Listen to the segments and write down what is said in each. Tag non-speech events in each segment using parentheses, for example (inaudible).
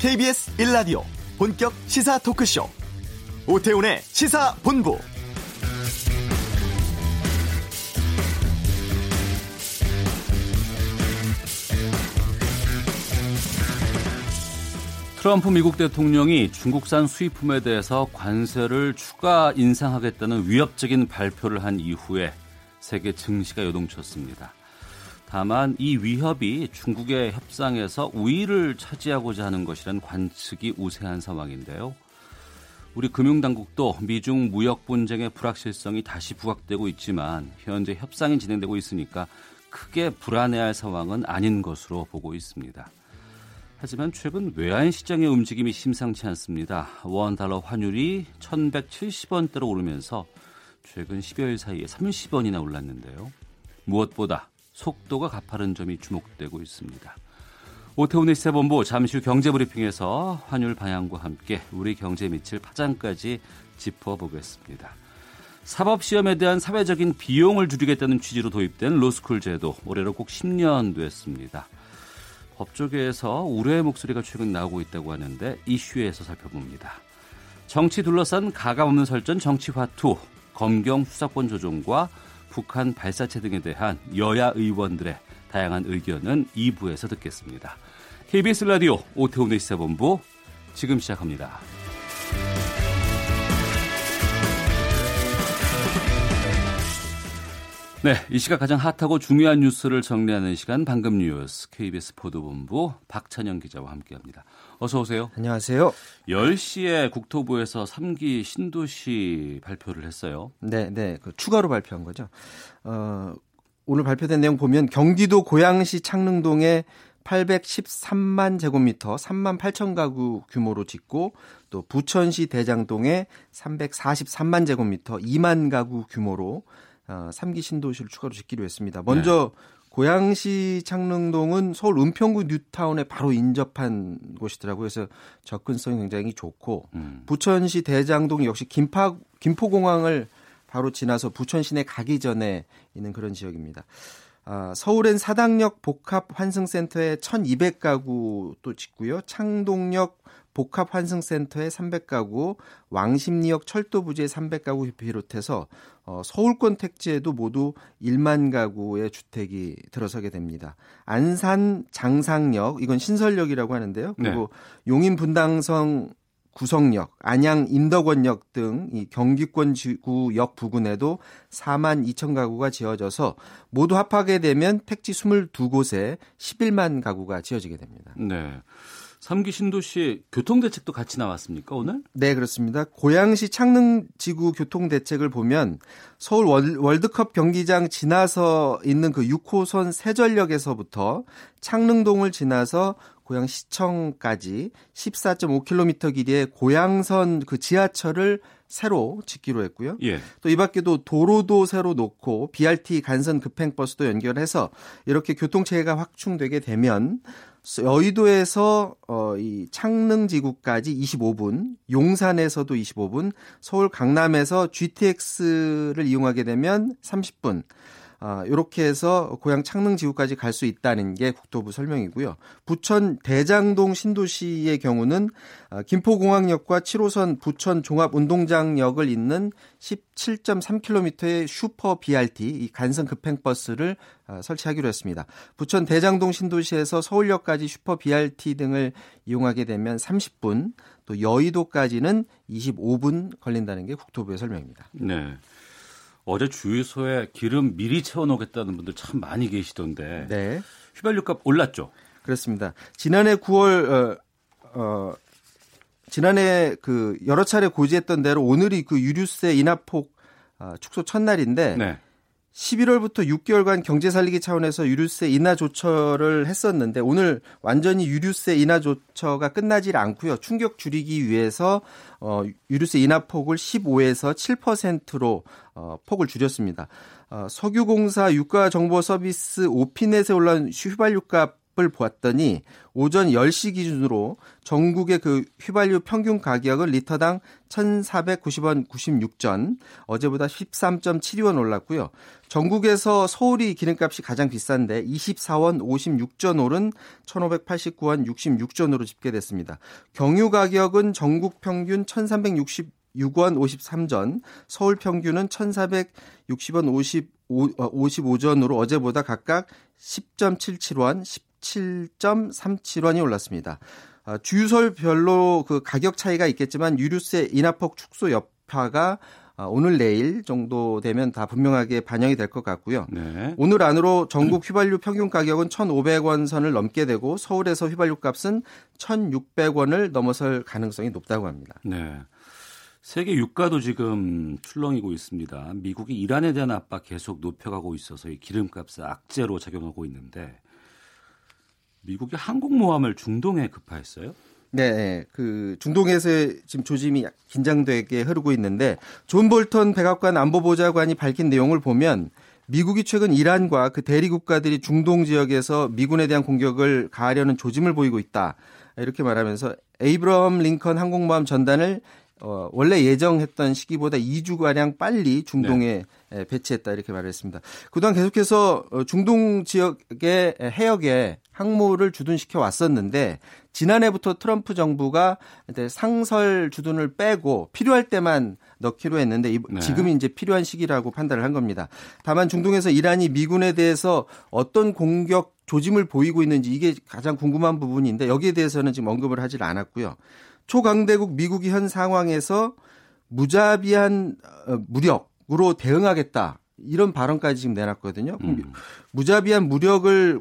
KBS 1라디오 본격 시사 토크쇼 오태훈의 시사본부 트럼프 미국 대통령이 중국산 수입품에 대해서 관세를 추가 인상하겠다는 위협적인 발표를 한 이후에 세계 증시가 요동쳤습니다. 다만 이 위협이 중국의 협상에서 우위를 차지하고자 하는 것이란 관측이 우세한 상황인데요. 우리 금융당국도 미중 무역 분쟁의 불확실성이 다시 부각되고 있지만 현재 협상이 진행되고 있으니까 크게 불안해할 상황은 아닌 것으로 보고 있습니다. 하지만 최근 외환 시장의 움직임이 심상치 않습니다. 원 달러 환율이 1170원대로 오르면서 최근 12월 사이에 30원이나 올랐는데요. 무엇보다 속도가 가파른 점이 주목되고 있습니다. 오태훈의 시사본부 잠시 후 경제브리핑에서 환율 방향과 함께 우리 경제에 미칠 파장까지 짚어보겠습니다. 사법시험에 대한 사회적인 비용을 줄이겠다는 취지로 도입된 로스쿨 제도 올해로 꼭 10년 됐습니다. 법조계에서 우려의 목소리가 최근 나오고 있다고 하는데 이슈에서 살펴봅니다. 정치 둘러싼 가감없는 설전 정치화투, 검경 수사권 조정과 북한 발사체 등에 대한 여야 의원들의 다양한 의견은 2부에서 듣겠습니다. KBS 라디오 오태훈의 시사본부 지금 시작합니다. 네, 이 시각 가장 핫하고 중요한 뉴스를 정리하는 시간 방금 뉴스 KBS 보도본부 박찬영 기자와 함께합니다. 어서 오세요. 안녕하세요. 10시에 국토부에서 3기 신도시 발표를 했어요. 네, 네. 그 추가로 발표한 거죠. 어, 오늘 발표된 내용 보면 경기도 고양시 창릉동에 813만 제곱미터, 3만 8천 가구 규모로 짓고 또 부천시 대장동에 343만 제곱미터, 2만 가구 규모로 어, 3기 신도시를 추가로 짓기로 했습니다. 먼저 네. 고양시 창릉동은 서울 은평구 뉴타운에 바로 인접한 곳이더라고요. 그래서 접근성이 굉장히 좋고 음. 부천시 대장동 역시 김파, 김포공항을 바로 지나서 부천 시내 가기 전에 있는 그런 지역입니다. 아, 서울엔 사당역 복합 환승센터에 1,200가구 또 짓고요. 창동역 복합 환승센터에 300가구, 왕십리역 철도 부지에 300가구 비롯해서 어, 서울권 택지에도 모두 1만 가구의 주택이 들어서게 됩니다. 안산 장상역 이건 신설역이라고 하는데요. 그리고 네. 용인 분당성 구성역, 안양 임덕원역 등 이 경기권 지구역 부근에도 4만 2천 가구가 지어져서 모두 합하게 되면 택지 22곳에 11만 가구가 지어지게 됩니다. 네. 3기 신도시 교통대책도 같이 나왔습니까, 오늘? 네, 그렇습니다. 고양시 창릉지구 교통대책을 보면 서울 월드컵 경기장 지나서 있는 그 6호선 세전역에서부터 창릉동을 지나서 고양시청까지 14.5km 길이의 고양선 그 지하철을 새로 짓기로 했고요. 예. 또이 밖에도 도로도 새로 놓고 BRT 간선 급행버스도 연결해서 이렇게 교통체계가 확충되게 되면 여의도에서 어, 이 창릉지구까지 25분, 용산에서도 25분, 서울 강남에서 GTX를 이용하게 되면 30분, 아, 이렇게 해서 고향 창릉지구까지 갈 수 있다는 게 국토부 설명이고요. 부천 대장동 신도시의 경우는 아, 김포공항역과 7호선 부천 종합운동장역을 잇는 17.3km의 슈퍼 BRT 이 간선 급행버스를 아, 설치하기로 했습니다. 부천 대장동 신도시에서 서울역까지 슈퍼 BRT 등을 이용하게 되면 30분, 또 여의도까지는 25분 걸린다는 게 국토부의 설명입니다. 네. 어제 주유소에 기름 미리 채워놓겠다는 분들 참 많이 계시던데 네. 휘발유값 올랐죠? 그렇습니다. 지난해 9월 어, 어, 지난해 그 여러 차례 고지했던 대로 오늘이 그 유류세 인하폭 어, 축소 첫날인데 네. 11월부터 6개월간 경제 살리기 차원에서 유류세 인하 조처를 했었는데 오늘 완전히 유류세 인하 조처가 끝나질 않고요. 충격 줄이기 위해서 어 유류세 인하 폭을 15에서 7%로 어 폭을 줄였습니다. 어 석유공사 유가 정보 서비스 오피넷에 올라온 휘발유값 값을 보았더니 오전 10시 기준으로 전국의 그 휘발유 평균 가격은 리터당 1,490원 96전, 어제보다 13.72원 올랐고요. 전국에서 서울이 기름값이 가장 비싼데 24원 56전 오른 1,589원 66전으로 집계됐습니다. 경유 가격은 전국 평균 1,360 6원 53전, 서울 평균은 1,460원 55, 55전으로 어제보다 각각 10.77원, 17.37원이 올랐습니다. 아, 주유소별로 그 가격 차이가 있겠지만 유류세 인하폭 축소 여파가 아, 오늘 내일 정도 되면 다 분명하게 반영이 될 것 같고요. 네. 오늘 안으로 전국 휘발유 평균 가격은 1,500원 선을 넘게 되고 서울에서 휘발유 값은 1,600원을 넘어설 가능성이 높다고 합니다. 네. 세계 유가도 지금 출렁이고 있습니다. 미국이 이란에 대한 압박 계속 높여가고 있어서 이 기름값을 악재로 작용하고 있는데 미국이 항공 모함을 중동에 급파했어요? 네, 그 중동에서 지금 조짐이 긴장되게 흐르고 있는데 존 볼턴 백악관 안보보좌관이 밝힌 내용을 보면 미국이 최근 이란과 그 대리 국가들이 중동 지역에서 미군에 대한 공격을 가하려는 조짐을 보이고 있다. 이렇게 말하면서 에이브럼 링컨 항공모함 전단을 어, 원래 예정했던 시기보다 2주가량 빨리 중동에 네. 배치했다 이렇게 말했습니다. 그동안 계속해서 어, 중동 지역의 해역에 항모를 주둔시켜 왔었는데 지난해부터 트럼프 정부가 상설 주둔을 빼고 필요할 때만 넣기로 했는데 네. 지금이 이제 필요한 시기라고 판단을 한 겁니다. 다만 중동에서 이란이 미군에 대해서 어떤 공격 조짐을 보이고 있는지 이게 가장 궁금한 부분인데 여기에 대해서는 지금 언급을 하질 않았고요. 초강대국 미국이 현 상황에서 무자비한 어, 무력으로 대응하겠다. 이런 발언까지 지금 내놨거든요. 음. 무자비한 무력을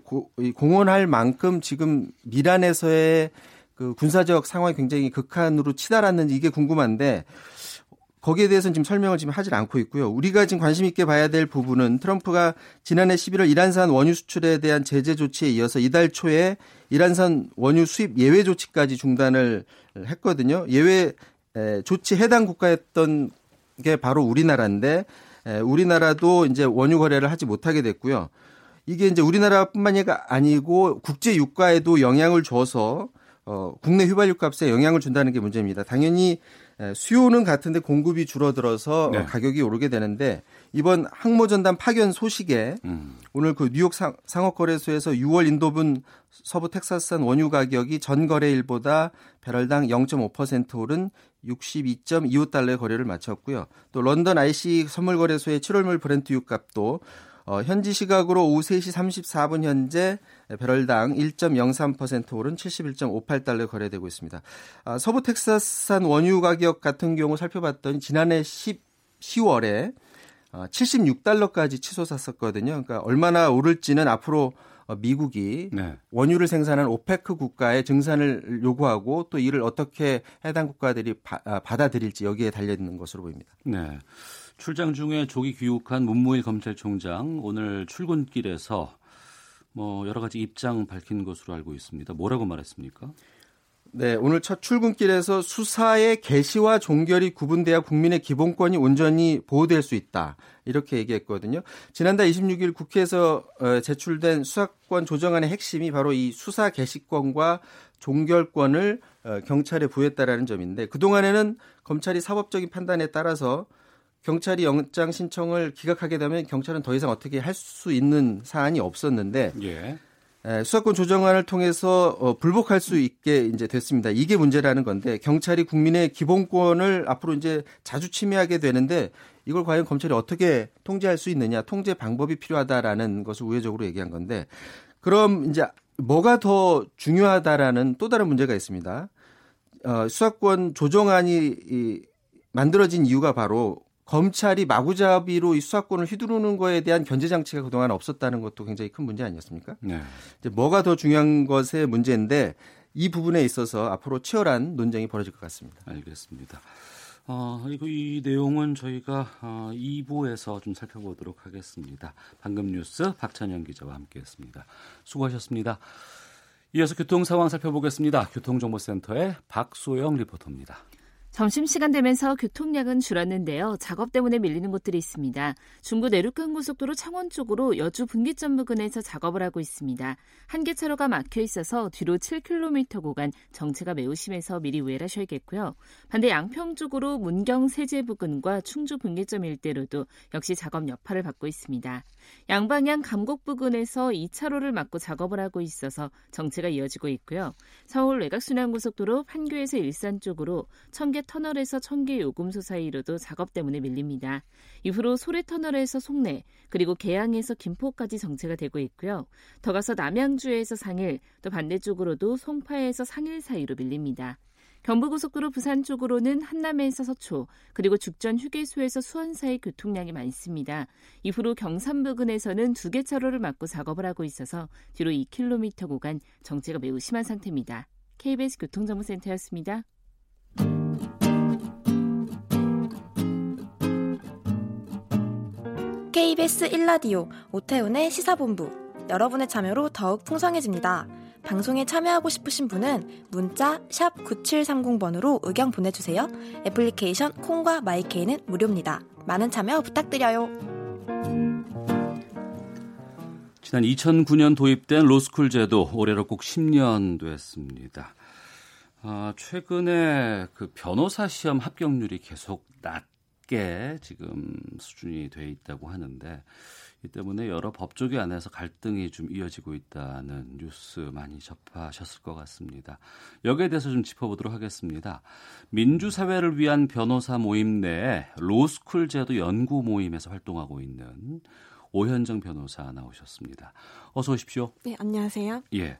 공헌할 만큼 지금 미란에서의 그 군사적 상황이 굉장히 극한으로 치달았는지 이게 궁금한데 거기에 대해서는 지금 설명을 지금 하질 않고 있고요. 우리가 지금 관심 있게 봐야 될 부분은 트럼프가 지난해 11월 이란산 원유 수출에 대한 제재 조치에 이어서 이달 초에 이란산 원유 수입 예외 조치까지 중단을 했거든요. 예외 조치 해당 국가였던 게 바로 우리나라인데 우리나라도 이제 원유 거래를 하지 못하게 됐고요. 이게 이제 우리나라뿐만이 아니고 국제 유가에도 영향을 줘서 어, 국내 휘발유 값에 영향을 준다는 게 문제입니다. 당연히 수요는 같은데 공급이 줄어들어서 네. 가격이 오르게 되는데 이번 항모전단 파견 소식에 음. 오늘 그 뉴욕 상, 상업거래소에서 6월 인도분 서부 텍사스산 원유 가격이 전 거래일보다 배럴당 0.5% 오른 62.25달러의 거래를 마쳤고요. 또 런던 IC 선물거래소의 7월물 브렌트 유 값도 어, 현지 시각으로 오후 3시 34분 현재 배럴당 1.03% 오른 71.58달러에 거래되고 있습니다. 아, 서부 텍사스산 원유 가격 같은 경우 살펴봤더니 지난해 10, 10월에 76달러까지 치솟았었거든요. 그러니까 얼마나 오를지는 앞으로 어, 미국이 네. 원유를 생산한 오페크 국가에 증산을 요구하고 또 이를 어떻게 해당 국가들이 바, 아, 받아들일지 여기에 달려 있는 것으로 보입니다. 네. 출장 중에 조기 귀국한 문무일 검찰총장 오늘 출근길에서 뭐 여러 가지 입장 밝힌 것으로 알고 있습니다. 뭐라고 말했습니까? 네, 오늘 첫 출근길에서 수사의 개시와 종결이 구분돼야 국민의 기본권이 온전히 보호될 수 있다. 이렇게 얘기했거든요. 지난달 26일 국회에서 어, 제출된 수사권 조정안의 핵심이 바로 이 수사 개시권과 종결권을 어, 경찰에 부여했다라는 점인데 그동안에는 검찰이 사법적인 판단에 따라서 경찰이 영장 신청을 기각하게 되면 경찰은 더 이상 어떻게 할 수 있는 사안이 없었는데 예. 수사권 조정안을 통해서 어, 불복할 수 있게 이제 됐습니다. 이게 문제라는 건데 경찰이 국민의 기본권을 앞으로 이제 자주 침해하게 되는데 이걸 과연 검찰이 어떻게 통제할 수 있느냐, 통제 방법이 필요하다라는 것을 우회적으로 얘기한 건데 그럼 이제 뭐가 더 중요하다라는 또 다른 문제가 있습니다. 어, 수사권 조정안이 이, 만들어진 이유가 바로 검찰이 마구잡이로 이 수사권을 휘두르는 거에 대한 견제 장치가 그동안 없었다는 것도 굉장히 큰 문제 아니었습니까? 네. 이제 뭐가 더 중요한 것의 문제인데 이 부분에 있어서 앞으로 치열한 논쟁이 벌어질 것 같습니다. 알겠습니다. 어, 그리고 이 내용은 저희가 어, 2부에서 좀 살펴보도록 하겠습니다. 방금 뉴스 박찬영 기자와 함께했습니다. 수고하셨습니다. 이어서 교통 상황 살펴보겠습니다. 교통정보센터의 박소영 리포터입니다. 점심시간 되면서 교통량은 줄었는데요. 작업 때문에 밀리는 곳들이 있습니다. 중부 내륙간 고속도로 창원 쪽으로 여주 분기점 부근에서 작업을 하고 있습니다. 한 개 차로가 막혀 있어서 뒤로 7km 구간 정체가 매우 심해서 미리 우회하셔야겠고요. 반대 양평 쪽으로 문경 세제 부근과 충주 분기점 일대로도 역시 작업 여파를 받고 있습니다. 양방향 감곡 부근에서 2차로를 막고 작업을 하고 있어서 정체가 이어지고 있고요. 서울 외곽순환고속도로 판교에서 일산 쪽으로 청계 터널에서 청계 요금소 사이로도 작업 때문에 밀립니다. 이후로 소래 터널에서 송내 그리고 개항에서 김포까지 정체가 되고 있고요. 더 가서 남양주에서 상일 또 반대쪽으로도 송파에서 상일 사이로 밀립니다. 경부고속도로 부산 쪽으로는 한남에서 서초 그리고 죽전 휴게소에서 수원 사이 교통량이 많습니다. 이후로 경산 부근에서는 두 개 차로를 막고 작업을 하고 있어서 뒤로 2km 구간 정체가 매우 심한 상태입니다. KBS 교통정보센터였습니다. KBS 1라디오 오태훈의 시사본부 여러분의 참여로 더욱 풍성해집니다. 방송에 참여하고 싶으신 분은 문자 9730번으로 의견 보내주세요. 애플리케이션 콩과 마이케이는 무료입니다. 많은 참여 부탁드려요. 지난 2009년 도입된 로스쿨 제도 올해로 꼭 10년 됐습니다. 아, 최근에 그 변호사 시험 합격률이 계속 낮 게 지금 수준이 돼 있다고 하는데 이 때문에 여러 법조계 안에서 갈등이 좀 이어지고 있다는 뉴스 많이 접하셨을 것 같습니다. 여기에 대해서 좀 짚어보도록 하겠습니다. 민주사회를 위한 변호사 모임 내에 로스쿨 제도 연구 모임에서 활동하고 있는 오현정 변호사 나오셨습니다. 어서 오십시오. 네, 안녕하세요. 예.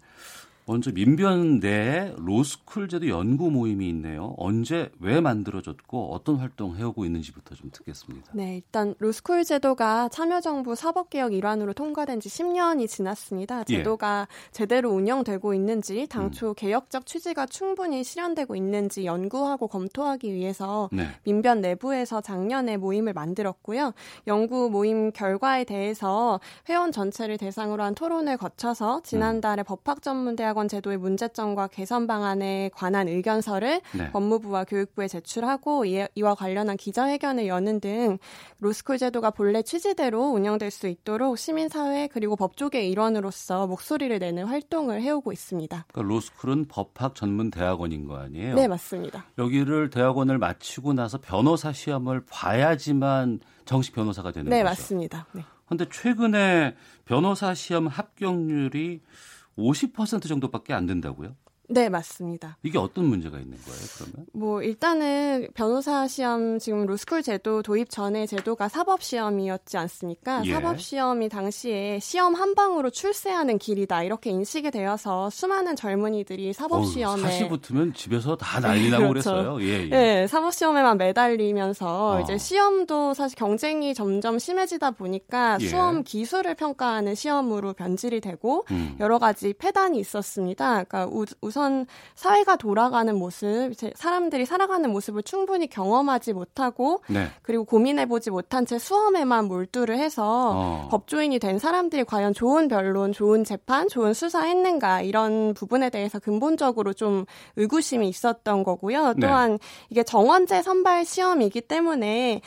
먼저 민변 내 로스쿨 제도 연구 모임이 있네요. 언제 왜 만들어졌고 어떤 활동 해오고 있는지부터 좀 듣겠습니다. 네, 일단 로스쿨 제도가 참여정부 사법개혁 일환으로 통과된 지 10년이 지났습니다. 예. 제도가 예. 제대로 운영되고 있는지 당초 음. 개혁적 취지가 충분히 실현되고 있는지 연구하고 검토하기 위해서 네. 민변 내부에서 작년에 모임을 만들었고요. 연구 모임 결과에 대해서 회원 전체를 대상으로 한 토론을 거쳐서 지난달에 음. 법학전문대학 대학원 제도의 문제점과 개선 방안에 관한 의견서를 네. 법무부와 교육부에 제출하고 이와 관련한 기자회견을 여는 등 로스쿨 제도가 본래 취지대로 운영될 수 있도록 시민사회 그리고 법조계 일원으로서 목소리를 내는 활동을 해오고 있습니다. 그러니까 로스쿨은 법학 전문 대학원인 거 아니에요? 네, 맞습니다. 여기를 대학원을 마치고 나서 변호사 시험을 봐야지만 정식 변호사가 되는 네, 거죠? 네, 맞습니다. 네. 그런데 최근에 변호사 시험 합격률이 50% 정도밖에 안 된다고요? 네, 맞습니다. 이게 어떤 문제가 있는 거예요, 그러면? 뭐, 일단은 변호사 시험 지금 로스쿨 제도 도입 전에 제도가 사법 시험이었지 않습니까? 예. 사법 시험이 당시에 시험 한 방으로 출세하는 길이다. 이렇게 인식이 되어서 수많은 젊은이들이 사법 시험에 사시 붙으면 집에서 다 난리 나고 그렇죠. 그랬어요. 예, 예. 네, 사법 시험에만 매달리면서 어. 이제 시험도 사실 경쟁이 점점 심해지다 보니까 예. 수험 기술을 평가하는 시험으로 변질이 되고 음. 여러 가지 폐단이 있었습니다. 그러니까 우선 우선 사회가 돌아가는 모습, 사람들이 살아가는 모습을 충분히 경험하지 못하고 네. 그리고 고민해보지 못한 채 수험에만 몰두를 해서 어. 법조인이 된 사람들이 과연 좋은 변론, 좋은 재판, 좋은 수사했는가 이런 부분에 대해서 근본적으로 좀 의구심이 있었던 거고요. 네. 또한 네. 이게 정원제 선발 시험이기 때문에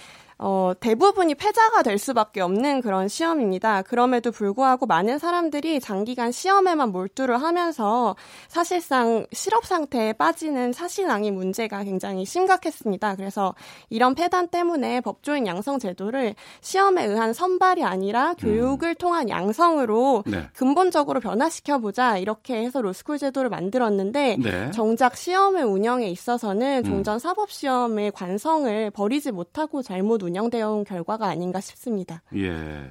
어, 대부분이 패자가 될 수밖에 없는 그런 시험입니다. 그럼에도 불구하고 많은 사람들이 장기간 시험에만 몰두를 하면서 사실상 실업 상태에 빠지는 사실낭이 문제가 굉장히 심각했습니다. 그래서 이런 폐단 때문에 법조인 양성 제도를 시험에 의한 선발이 아니라 교육을 음. 통한 양성으로 네. 근본적으로 변화시켜 보자 이렇게 해서 로스쿨 제도를 만들었는데 네. 정작 시험의 운영에 있어서는 음. 종전 사법 시험의 관성을 버리지 못하고 잘못 운영 운영되어 온 결과가 아닌가 싶습니다. 예.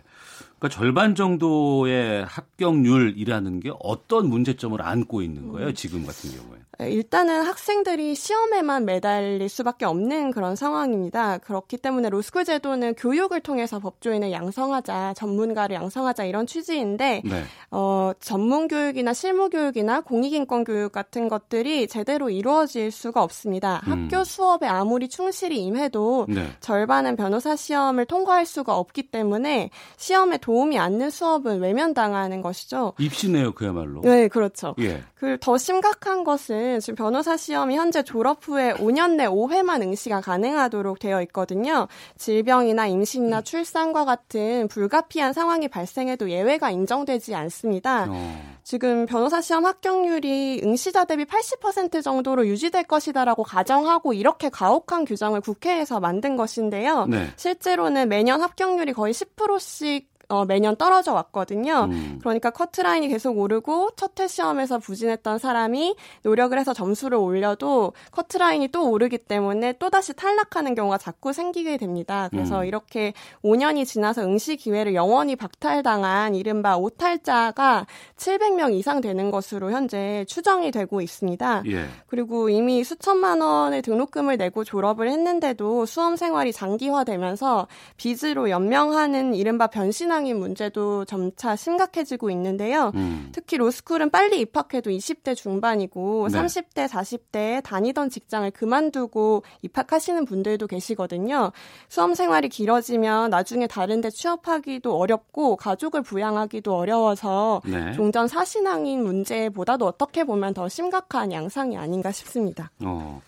그러니까 절반 정도의 합격률이라는 게 어떤 문제점을 안고 있는 거예요, 음. 지금 같은 경우에? 일단은 학생들이 시험에만 매달릴 수밖에 없는 그런 상황입니다. 그렇기 때문에 로스쿨 제도는 교육을 통해서 법조인을 양성하자, 전문가를 양성하자 이런 취지인데 네. 어, 전문 교육이나 실무 교육이나 공익인권 교육 같은 것들이 제대로 이루어질 수가 없습니다. 음. 학교 수업에 아무리 충실히 임해도 네. 절반은 변호사 시험을 통과할 수가 없기 때문에 시험에 도 도움이 않는 수업은 외면당하는 것이죠. 입시네요, 그야말로. 네, 그렇죠. 예. 그더 심각한 것은 지금 변호사 시험이 현재 졸업 후에 5년 내 5회만 응시가 가능하도록 되어 있거든요. 질병이나 임신이나 출산과 같은 불가피한 상황이 발생해도 예외가 인정되지 않습니다. 어. 지금 변호사 시험 합격률이 응시자 대비 80% 정도로 유지될 것이다라고 가정하고 이렇게 가혹한 규정을 국회에서 만든 것인데요. 네. 실제로는 매년 합격률이 거의 10%씩 어, 매년 떨어져 왔거든요. 음. 그러니까 커트라인이 계속 오르고 첫 해 시험에서 부진했던 사람이 노력을 해서 점수를 올려도 커트라인이 또 오르기 때문에 또다시 탈락하는 경우가 자꾸 생기게 됩니다. 그래서 음. 이렇게 5년이 지나서 응시 기회를 영원히 박탈당한 이른바 오탈자가 700명 이상 되는 것으로 현재 추정이 되고 있습니다. 예. 그리고 이미 수천만 원의 등록금을 내고 졸업을 했는데도 수험 생활이 장기화되면서 빚으로 연명하는 이른바 변신 학 현상인 문제도 점차 심각해지고 있는데요. 음. 특히 로스쿨은 빨리 입학해도 20대 중반이고 네. 30대, 40대에 다니던 직장을 그만두고 입학하시는 분들도 계시거든요. 수험 생활이 길어지면 나중에 다른 데 취업하기도 어렵고 가족을 부양하기도 어려워서 네. 종전 사신앙인 문제보다도 어떻게 보면 더 심각한 양상이 아닌가 싶습니다. 어.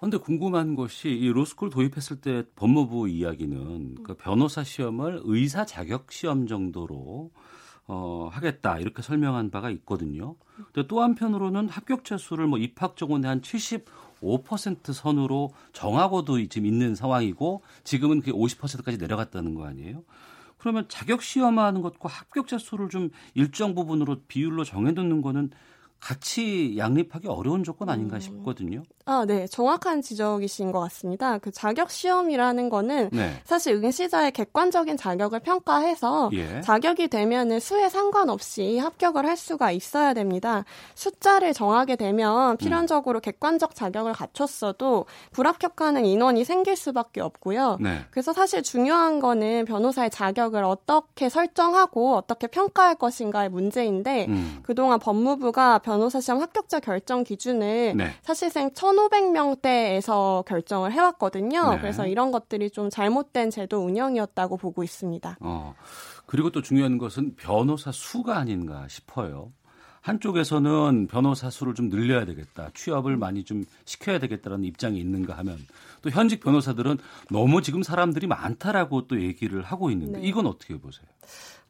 근데 궁금한 것이 이 로스쿨 도입했을 때 법무부 이야기는 그 변호사 시험을 의사 자격 시험 정도로 어, 하겠다 이렇게 설명한 바가 있거든요. 근데 또 한편으로는 합격자 수를 뭐 입학 정원의 한 75% 선으로 정하고도 지금 있는 상황이고 지금은 그게 50%까지 내려갔다는 거 아니에요? 그러면 자격 시험하는 것과 합격자 수를 좀 일정 부분으로 비율로 정해놓는 거는 같이 양립하기 어려운 조건 아닌가 음. 싶거든요. 아, 네. 정확한 지적이신 것 같습니다. 그 자격 시험이라는 거는 네. 사실 응시자의 객관적인 자격을 평가해서 예. 자격이 되면은 수에 상관없이 합격을 할 수가 있어야 됩니다. 숫자를 정하게 되면 음. 필연적으로 음. 객관적 자격을 갖췄어도 불합격하는 인원이 생길 수밖에 없고요. 네. 그래서 사실 중요한 거는 변호사의 자격을 어떻게 설정하고 어떻게 평가할 것인가의 문제인데 음. 그동안 법무부가 변호사 시험 합격자 결정 기준을 네. 사실상 1,500명대에서 결정을 해왔거든요. 네. 그래서 이런 것들이 좀 잘못된 제도 운영이었다고 보고 있습니다. 어, 그리고 또 중요한 것은 변호사 수가 아닌가 싶어요. 한쪽에서는 변호사 수를 좀 늘려야 되겠다. 취업을 많이 좀 시켜야 되겠다라는 입장이 있는가 하면 또 현직 변호사들은 너무 지금 사람들이 많다라고 또 얘기를 하고 있는데 네. 이건 어떻게 보세요?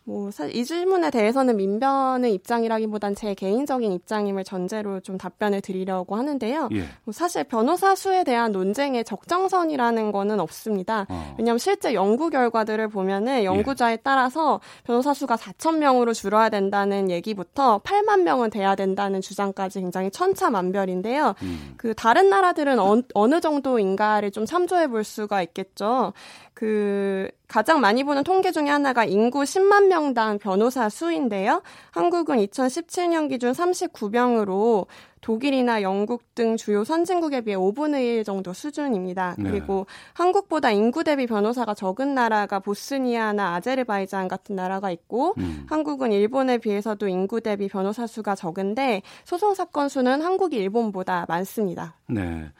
뭐 사실 이 질문에 대해서는 민변의 입장이라기보단 제 개인적인 입장임을 전제로 좀 답변을 드리려고 하는데요. 예. 뭐 사실 변호사 수에 대한 논쟁의 적정선이라는 거는 없습니다. 어. 왜냐하면 실제 연구 결과들을 보면은 연구자에 예. 따라서 변호사 수가 4천 명으로 줄어야 된다는 얘기부터 8만 명은 돼야 된다는 주장까지 굉장히 천차만별인데요. 음. 그 다른 나라들은 어, 어느 정도인가를 좀 참조해 볼 수가 있겠죠. 그 가장 많이 보는 통계 중에 하나가 인구 10만 명당 변호사 수인데요. 한국은 2017년 기준 39명으로 독일이나 영국 등 주요 선진국에 비해 5분의 1 정도 수준입니다. 네. 그리고 한국보다 인구 대비 변호사가 적은 나라가 보스니아나 아제르바이잔 같은 나라가 있고 음. 한국은 일본에 비해서도 인구 대비 변호사 수가 적은데 소송 사건 수는 한국이 일본보다 많습니다. 네.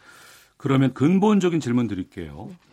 그러면 근본적인 질문 드릴게요. 네.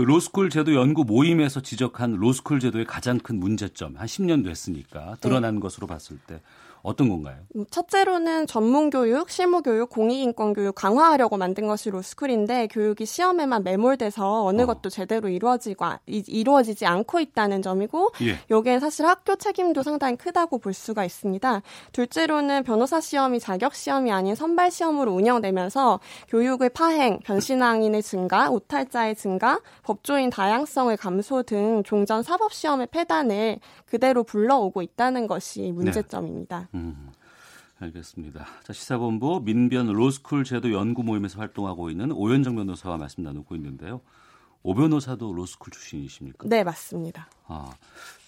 그 로스쿨 제도 연구 모임에서 지적한 로스쿨 제도의 가장 큰 문제점 한 10년 됐으니까 드러난 네. 것으로 봤을 때 어떤 건가요? 음, 첫째로는 전문 교육, 실무 교육, 공익 인권 교육 강화하려고 만든 것이 로스쿨인데 교육이 시험에만 매몰돼서 어느 어. 것도 제대로 이루어지고 이루어지지 않고 있다는 점이고 예. 여기엔 사실 학교 책임도 상당히 크다고 볼 수가 있습니다. 둘째로는 변호사 시험이 자격 시험이 아닌 선발 시험으로 운영되면서 교육의 파행, 변시 낭인의 증가, 오탈자의 증가, 법조인 다양성의 감소 등 종전 사법 시험의 폐단을 그대로 불러오고 있다는 것이 문제점입니다. 네. 음, 알겠습니다. 자, 시사본부 민변 로스쿨 제도 연구 모임에서 활동하고 있는 오현정 변호사와 말씀 나누고 있는데요. 오 변호사도 로스쿨 출신이십니까? 네, 맞습니다. 아,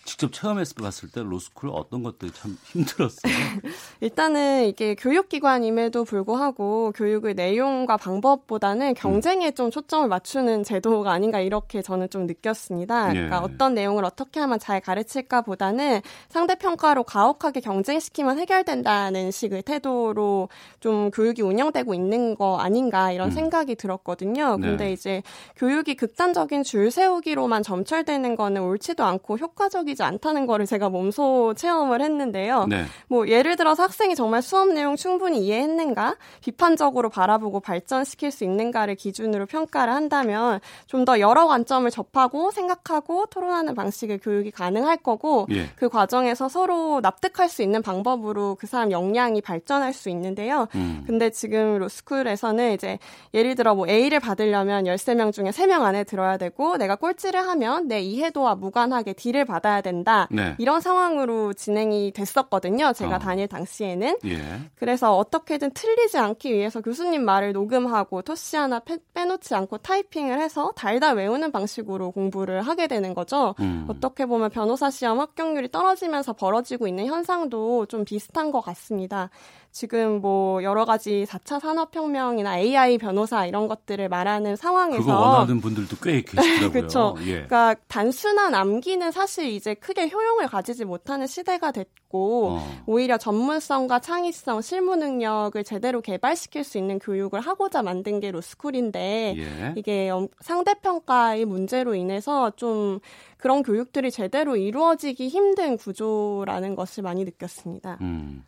직접 체험해서 봤을 때 로스쿨 어떤 것들이 참 힘들었어요? (laughs) 일단은 이게 교육기관임에도 불구하고 교육의 내용과 방법보다는 경쟁에 음. 좀 초점을 맞추는 제도가 아닌가 이렇게 저는 좀 느꼈습니다. 예. 그러니까 어떤 내용을 어떻게 하면 잘 가르칠까 보다는 상대평가로 가혹하게 경쟁시키면 해결된다는 식의 태도로 좀 교육이 운영되고 있는 거 아닌가 이런 음. 생각이 들었거든요. 네. 근데 이제 교육이 극단적인 줄 세우기로만 점철되는 거는 옳지도 않고 효과적이 이지 않다는 거를 제가 몸소 체험을 했는데요. 네. 뭐 예를 들어서 학생이 정말 수업 내용 충분히 이해했는가, 비판적으로 바라보고 발전시킬 수 있는가를 기준으로 평가를 한다면 좀 더 여러 관점을 접하고 생각하고 토론하는 방식의 교육이 가능할 거고 예. 그 과정에서 서로 납득할 수 있는 방법으로 그 사람 역량이 발전할 수 있는데요. 음. 근데 지금 로스쿨에서는 이제 예를 들어 뭐 A를 받으려면 13명 중에 3명 안에 들어야 되고 내가 꼴찌를 하면 내 이해도와 무관하게 D를 받아야 된다. 네. 이런 상황으로 진행이 됐었거든요. 제가 어. 다닐 당시에는. 예. 그래서 어떻게든 틀리지 않기 위해서 교수님 말을 녹음하고 토시 하나 빼, 빼놓지 않고 타이핑을 해서 달달 외우는 방식으로 공부를 하게 되는 거죠. 음. 어떻게 보면 변호사 시험 합격률이 떨어지면서 벌어지고 있는 현상도 좀 비슷한 것 같습니다. 지금 뭐 여러 가지 4차 산업혁명이나 AI 변호사 이런 것들을 말하는 상황에서 그거 원하는 분들도 꽤 계시더라고요. (laughs) 그렇죠. 예. 그러니까 단순한 암기는 사실 이제 크게 효용을 가지지 못하는 시대가 됐고 어. 오히려 전문성과 창의성, 실무 능력을 제대로 개발시킬 수 있는 교육을 하고자 만든 게 로스쿨인데 예. 이게 상대평가의 문제로 인해서 좀 그런 교육들이 제대로 이루어지기 힘든 구조라는 것을 많이 느꼈습니다. 음.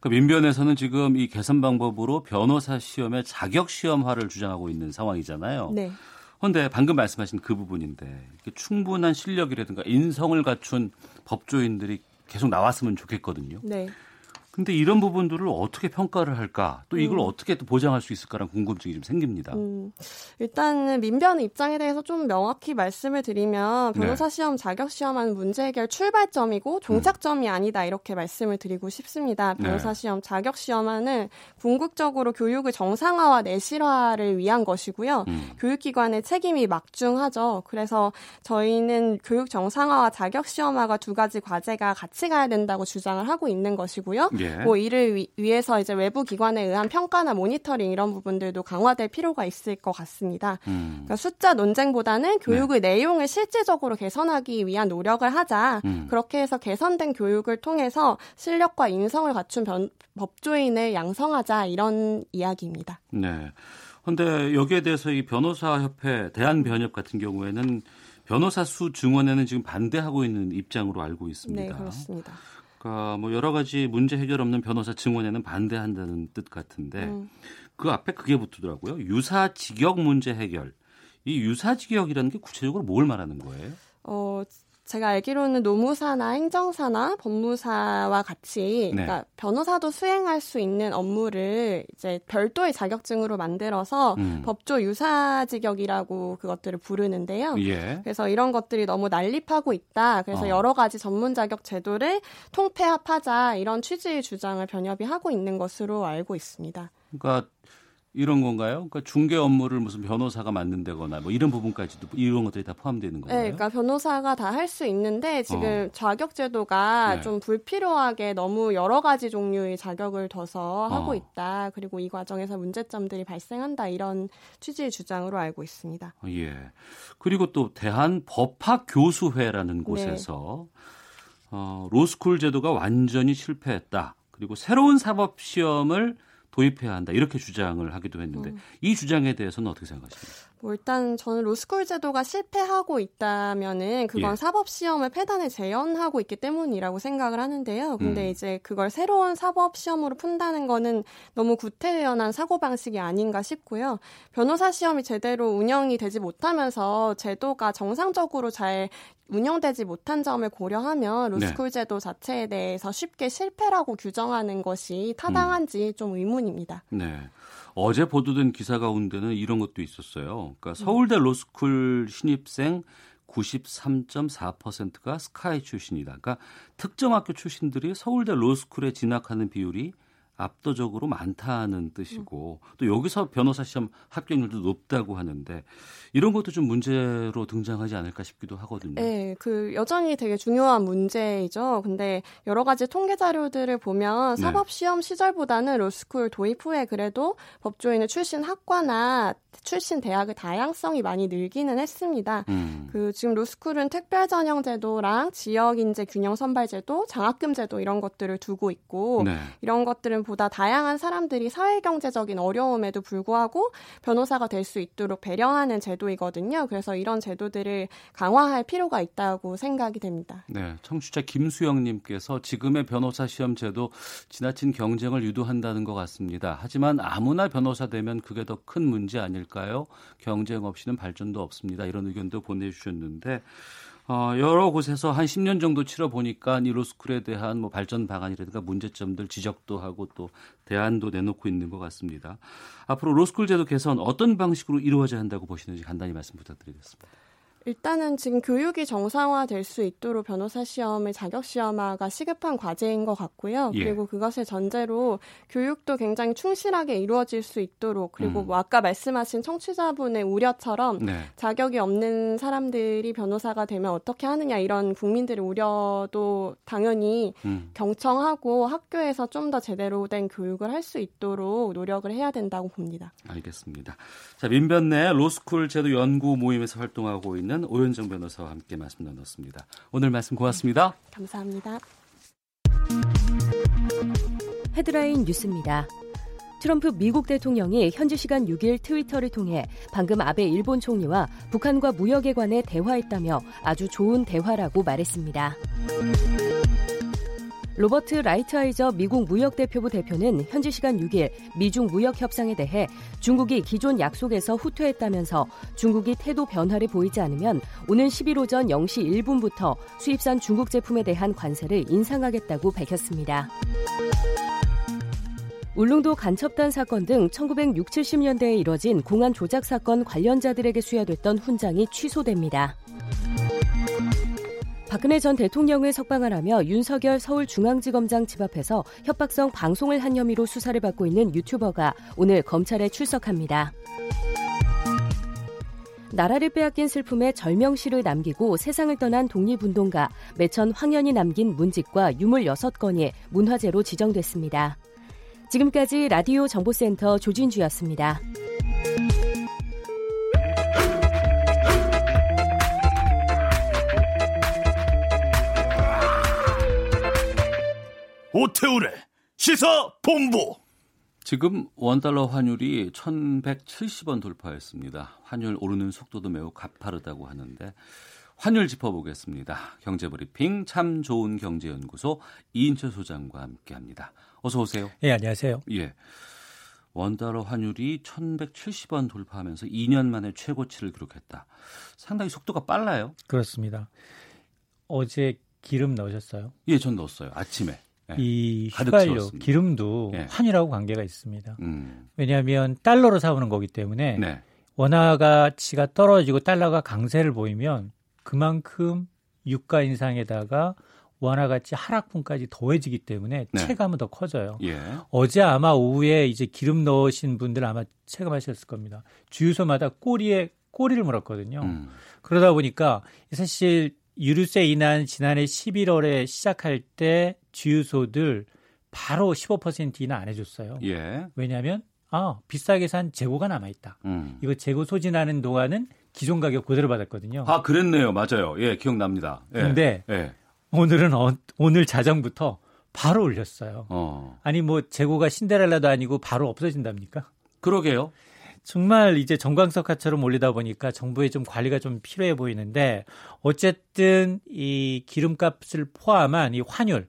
그 민변에서는 지금 이 개선 방법으로 변호사 시험의 자격 시험화를 주장하고 있는 상황이잖아요. 네. 그런데 방금 말씀하신 그 부분인데 충분한 실력이라든가 인성을 갖춘 법조인들이 계속 나왔으면 좋겠거든요. 네. 근데 이런 부분들을 어떻게 평가를 할까? 또 이걸 음. 어떻게 또 보장할 수 있을까라는 궁금증이 좀 생깁니다. 음. 일단은 민변 입장에 대해서 좀 명확히 말씀을 드리면 변호사 네. 시험 자격 시험은 문제 해결 출발점이고 종착점이 음. 아니다 이렇게 말씀을 드리고 싶습니다. 네. 변호사 네. 시험 자격 시험은 궁극적으로 교육의 정상화와 내실화를 위한 것이고요. 음. 교육기관의 책임이 막중하죠. 그래서 저희는 교육 정상화와 자격 시험화가 두 가지 과제가 같이 가야 된다고 주장을 하고 있는 것이고요. 예. 뭐 이를 위, 위해서 이제 외부 기관에 의한 평가나 모니터링 이런 부분들도 강화될 필요가 있을 것 같습니다. 음. 그러니까 숫자 논쟁보다는 교육의 네. 내용을 실질적으로 개선하기 위한 노력을 하자. 음. 그렇게 해서 개선된 교육을 통해서 실력과 인성을 갖춘 변, 법조인을 양성하자 이런 이야기입니다. 네. 그런데 여기에 대해서 이 변호사 협회 대한 변협 같은 경우에는 변호사 수 증원에는 지금 반대하고 있는 입장으로 알고 있습니다. 네, 그렇습니다. 그러니까 뭐 여러 가지 문제 해결 없는 변호사 증언에는 반대한다는 뜻 같은데 음. 그 앞에 그게 붙더라고요. 유사 직역 문제 해결. 이 유사 직역이라는 게 구체적으로 뭘 말하는 거예요? 어, 제가 알기로는 노무사나 행정사나 법무사와 같이 네. 그러니까 변호사도 수행할 수 있는 업무를 이제 별도의 자격증으로 만들어서 음. 법조 유사 직역이라고 그것들을 부르는데요. 예. 그래서 이런 것들이 너무 난립하고 있다. 그래서 어. 여러 가지 전문 자격 제도를 통폐합하자 이런 취지의 주장을 변협이 하고 있는 것으로 알고 있습니다. 그러니까 이런 건가요? 그러니까 중개 업무를 무슨 변호사가 맡는다거나 뭐 이런 부분까지도 이런 것들이 다 포함되는 건가요? 네, 그러니까 변호사가 다 할 수 있는데 지금 어. 자격 제도가 네. 좀 불필요하게 너무 여러 가지 종류의 자격을 둬서 어. 하고 있다. 그리고 이 과정에서 문제점들이 발생한다 이런 취지의 주장으로 알고 있습니다. 예. 그리고 또 대한 법학 교수회라는 네. 곳에서 네. 어, 로스쿨 제도가 완전히 실패했다. 그리고 새로운 사법 시험을 도입해야 한다 이렇게 주장을 하기도 했는데 음. 이 주장에 대해서는 어떻게 생각하십니까? 뭐 일단 저는 로스쿨 제도가 실패하고 있다면은 그건 예. 사법 시험을 폐단을 재현하고 있기 때문이라고 생각을 하는데요. 근데 음. 이제 그걸 새로운 사법 시험으로 푼다는 거는 너무 구태의연한 사고 방식이 아닌가 싶고요. 변호사 시험이 제대로 운영이 되지 못하면서 제도가 정상적으로 잘 운영되지 못한 점을 고려하면 로스쿨 네. 제도 자체에 대해서 쉽게 실패라고 규정하는 것이 타당한지 음. 좀 의문입니다. 네. 어제 보도된 기사 가운데는 이런 것도 있었어요. 그러니까 서울대 로스쿨 신입생 93.4%가 스카이 출신이다. 그러니까 특정 학교 출신들이 서울대 로스쿨에 진학하는 비율이 압도적으로 많다는 뜻이고 또 여기서 변호사 시험 합격률도 높다고 하는데 이런 것도 좀 문제로 등장하지 않을까 싶기도 하거든요. 네, 그 여전히 되게 중요한 문제이죠. 근데 여러 가지 통계 자료들을 보면 네. 사법 시험 시절보다는 로스쿨 도입 후에 그래도 법조인의 출신 학과나 출신 대학의 다양성이 많이 늘기는 했습니다. 음. 그 지금 로스쿨은 특별 전형 제도랑 지역 인재 균형 선발 제도, 장학금 제도 이런 것들을 두고 있고 네. 이런 것들은 보다 다양한 사람들이 사회 경제적인 어려움에도 불구하고 변호사가 될 수 있도록 배려하는 제도이거든요. 그래서 이런 제도들을 강화할 필요가 있다고 생각이 됩니다. 네, 청취자 김수영님께서 지금의 변호사 시험 제도 지나친 경쟁을 유도한다는 것 같습니다. 하지만 아무나 변호사 되면 그게 더 큰 문제 아닐까요? 경쟁 없이는 발전도 없습니다. 이런 의견도 보내주셨는데 어, 여러 곳에서 한 10년 정도 치러 보니까 이 로스쿨에 대한 뭐 발전 방안이라든가 문제점들 지적도 하고 또 대안도 내놓고 있는 것 같습니다. 앞으로 로스쿨 제도 개선 어떤 방식으로 이루어져야 한다고 보시는지 간단히 말씀 부탁드리겠습니다. 일단은 지금 교육이 정상화될 수 있도록 변호사 시험의 자격 시험화가 시급한 과제인 것 같고요. 예. 그리고 그것을 전제로 교육도 굉장히 충실하게 이루어질 수 있도록 그리고 음. 뭐 아까 말씀하신 청취자분의 우려처럼 네. 자격이 없는 사람들이 변호사가 되면 어떻게 하느냐 이런 국민들의 우려도 당연히 음. 경청하고 학교에서 좀 더 제대로 된 교육을 할 수 있도록 노력을 해야 된다고 봅니다. 알겠습니다. 자 민변 내 로스쿨 제도 연구 모임에서 활동하고 있는 있는 오현정 변호사와 함께 말씀 나눴습니다. 오늘 말씀 고맙습니다. 네, 감사합니다. 헤드라인 뉴스입니다. 트럼프 미국 대통령이 현지 시간 6일 트위터를 통해 방금 아베 일본 총리와 북한과 무역에 관해 대화했다며 아주 좋은 대화라고 말했습니다. 로버트 라이트하이저 미국 무역대표부 대표는 현지 시간 6일 미중 무역 협상에 대해 중국이 기존 약속에서 후퇴했다면서 중국이 태도 변화를 보이지 않으면 오는 11 오전 0시 1분부터 수입산 중국 제품에 대한 관세를 인상하겠다고 밝혔습니다. 울릉도 간첩단 사건 등 1960, 70년대에 이뤄진 공안 조작 사건 관련자들에게 수여됐던 훈장이 취소됩니다. 박근혜 전 대통령을 석방하라며 윤석열 서울중앙지검장 집 앞에서 협박성 방송을 한 혐의로 수사를 받고 있는 유튜버가 오늘 검찰에 출석합니다. 나라를 빼앗긴 슬픔에 절명시를 남기고 세상을 떠난 독립운동가 매천 황현이 남긴 문집과 유물 6건이 문화재로 지정됐습니다. 지금까지 라디오 정보센터 조진주였습니다. 오태우래 시사 본부. 지금 원달러 환율이 1170원 돌파했습니다. 환율 오르는 속도도 매우 가파르다고 하는데 환율 짚어보겠습니다. 경제브리핑 참 좋은 경제연구소 이인철 소장과 함께합니다. 어서 오세요. 예, 안녕하세요. 예. 원달러 환율이 1170원 돌파하면서 2년 만에 최고치를 기록했다. 상당히 속도가 빨라요. 그렇습니다. 어제 기름 넣으셨어요? 예, 전 넣었어요. 아침에. 네. 이 휘발유, 기름도 네. 환율하고 관계가 있습니다. 음. 왜냐하면 달러로 사오는 거기 때문에 네. 원화 가치가 떨어지고 달러가 강세를 보이면 그만큼 유가 인상에다가 원화 가치 하락분까지 더해지기 때문에 네. 체감은 더 커져요. 예. 어제 아마 오후에 이제 기름 넣으신 분들 아마 체감하셨을 겁니다. 주유소마다 꼬리에 꼬리를 물었거든요. 음. 그러다 보니까 사실 유류세 인하는 지난해 11월에 시작할 때 주유소들 바로 15% 인하 안 해줬어요. 예. 왜냐하면 아 비싸게 산 재고가 남아 있다. 음. 이거 재고 소진하는 동안은 기존 가격 그대로 받았거든요. 아 그랬네요, 맞아요. 예, 기억납니다. 예. 근데 예. 오늘은 어, 오늘 자정부터 바로 올렸어요. 어. 아니 뭐 재고가 신데렐라도 아니고 바로 없어진답니까? 그러게요. 정말 이제 정광석화처럼 올리다 보니까 정부의 좀 관리가 좀 필요해 보이는데 어쨌든 이 기름값을 포함한 이 환율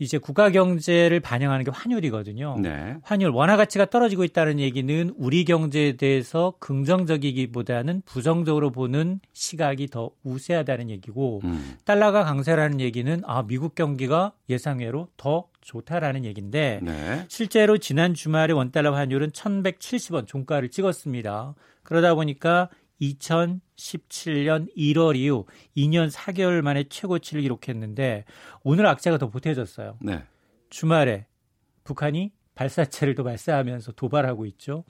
이제 국가 경제를 반영하는 게 환율이거든요. 네. 환율 원화 가치가 떨어지고 있다는 얘기는 우리 경제에 대해서 긍정적이기보다는 부정적으로 보는 시각이 더 우세하다는 얘기고 음. 달러가 강세라는 얘기는 아 미국 경기가 예상외로 더 좋다라는 얘기인데 네. 실제로 지난 주말에 원달러 환율은 1,170원 종가를 찍었습니다. 그러다 보니까 2017년 1월 이후 2년 4개월 만에 최고치를 기록했는데 오늘 악재가 더 보태졌어요. 네. 주말에 북한이 발사체를 또 발사하면서 도발하고 있죠.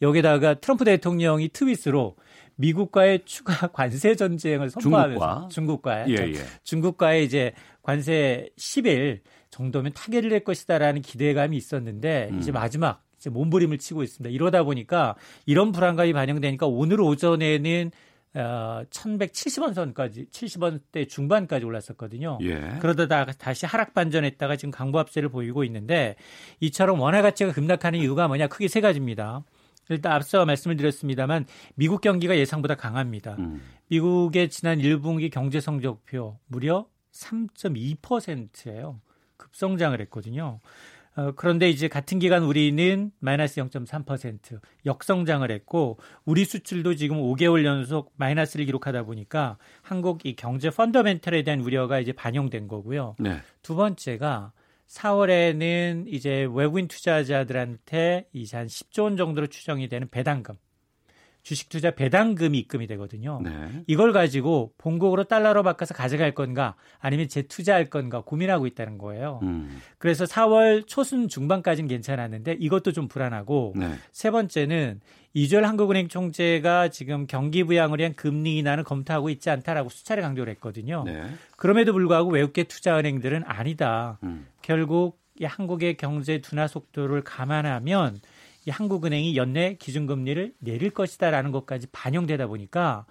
여기다가 트럼프 대통령이 트윗으로 미국과의 추가 (laughs) 관세 전쟁을 선포하면서 중국과 중국과 예, 예. 중국과의 이제 관세 10일 정도면 타결을 낼 것이다라는 기대감이 있었는데 음. 이제 마지막 몸부림을 치고 있습니다. 이러다 보니까 이런 불안감이 반영되니까 오늘 오전에는 어, 1170원 선까지 70원대 중반까지 올랐었거든요. 예. 그러다 다시 하락 반전했다가 지금 강보합세를 보이고 있는데 이처럼 원화 가치가 급락하는 이유가 뭐냐 크게 세 가지입니다. 일단 앞서 말씀을 드렸습니다만 미국 경기가 예상보다 강합니다. 음. 미국의 지난 1분기 경제 성적표 무려 3.2%예요. 급성장을 했거든요. 어, 그런데 이제 같은 기간 우리는 마이너스 0.3% 역성장을 했고 우리 수출도 지금 5개월 연속 마이너스를 기록하다 보니까 한국 이 경제 펀더멘털에 대한 우려가 이제 반영된 거고요. 네. 두 번째가 4월에는 이제 외국인 투자자들한테 이제 한 10조 원 정도로 추정이 되는 배당금 주식 투자 배당금이 입금이 되거든요. 네. 이걸 가지고 본국으로 달러로 바꿔서 가져갈 건가 아니면 재투자할 건가 고민하고 있다는 거예요. 음. 그래서 4월 초순 중반까지는 괜찮았는데 이것도 좀 불안하고 네. 세 번째는 이절 한국은행 총재가 지금 경기 부양을 위한 금리 인하는 검토하고 있지 않다라고 수차례 강조를 했거든요. 네. 그럼에도 불구하고 외국계 투자은행들은 아니다. 음. 결국 이 한국의 경제 둔화 속도를 감안하면 이 한국은행이 연내 기준금리를 내릴 것이다라는 것까지 반영되다 보니까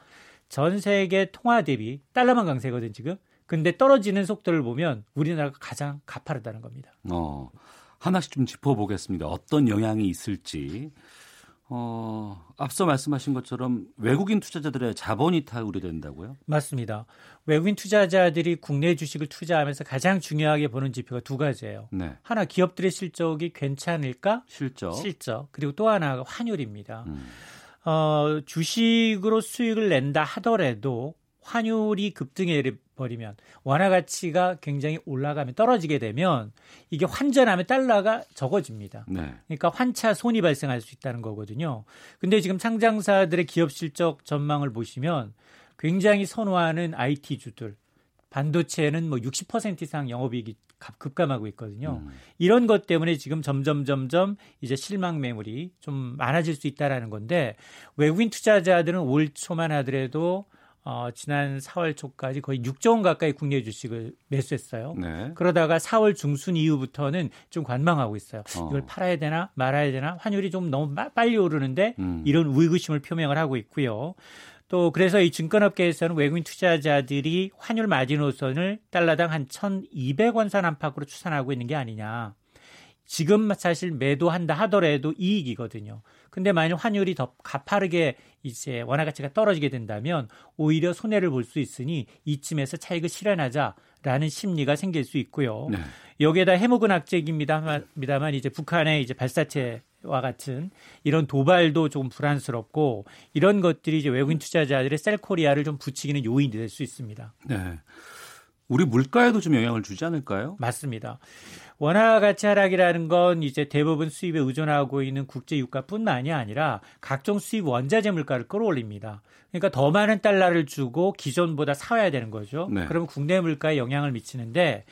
전 세계 통화 대비 달러만 강세거든 지금. 근데 떨어지는 속도를 보면 우리나라가 가장 가파르다는 겁니다. 어, 하나씩 좀 짚어보겠습니다. 어떤 영향이 있을지. 어, 앞서 말씀하신 것처럼 외국인 투자자들의 자본이 타 우려된다고요? 맞습니다. 외국인 투자자들이 국내 주식을 투자하면서 가장 중요하게 보는 지표가 두 가지예요. 네. 하나 기업들의 실적이 괜찮을까? 실적. 실적. 그리고 또 하나가 환율입니다. 음. 어, 주식으로 수익을 낸다 하더라도 환율이 급등해 버리면 원화 가치가 굉장히 올라가면 떨어지게 되면 이게 환전하면 달러가 적어집니다. 네. 그러니까 환차 손이 발생할 수 있다는 거거든요. 근데 지금 상장사들의 기업 실적 전망을 보시면 굉장히 선호하는 IT주들 반도체는 뭐 60% 이상 영업이익이 급감하고 있거든요. 음. 이런 것 때문에 지금 점점 점점 이제 실망 매물이 좀 많아질 수 있다라는 건데 외국인 투자자들은 올 초만 하더라도 어, 지난 4월 초까지 거의 6조 원 가까이 국내 주식을 매수했어요. 네. 그러다가 4월 중순 이후부터는 좀 관망하고 있어요. 어. 이걸 팔아야 되나 말아야 되나 환율이 좀 너무 빨리 오르는데 음. 이런 의구심을 표명을 하고 있고요. 또 그래서 이 증권업계에서는 외국인 투자자들이 환율 마지노선을 달러당 한 1,200원 선 안팎으로 추산하고 있는 게 아니냐. 지금 사실 매도한다 하더라도 이익이거든요. 근데 만약 환율이 더 가파르게 이제 원화 가치가 떨어지게 된다면 오히려 손해를 볼 수 있으니 이쯤에서 차익을 실현하자라는 심리가 생길 수 있고요. 네. 여기에다 해묵은 악재입니다만 이제 북한의 이제 발사체 와 같은 이런 도발도 조금 불안스럽고 이런 것들이 이제 외국인 투자자들의 셀코리아를 좀 부추기는 요인이 될 수 있습니다. 네. 우리 물가에도 좀 영향을 주지 않을까요? 맞습니다. 원화 가치 하락이라는 건 이제 대부분 수입에 의존하고 있는 국제 유가뿐만이 아니라 각종 수입 원자재 물가를 끌어올립니다. 그러니까 더 많은 달러를 주고 기존보다 사와야 되는 거죠. 네. 그러면 국내 물가에 영향을 미치는데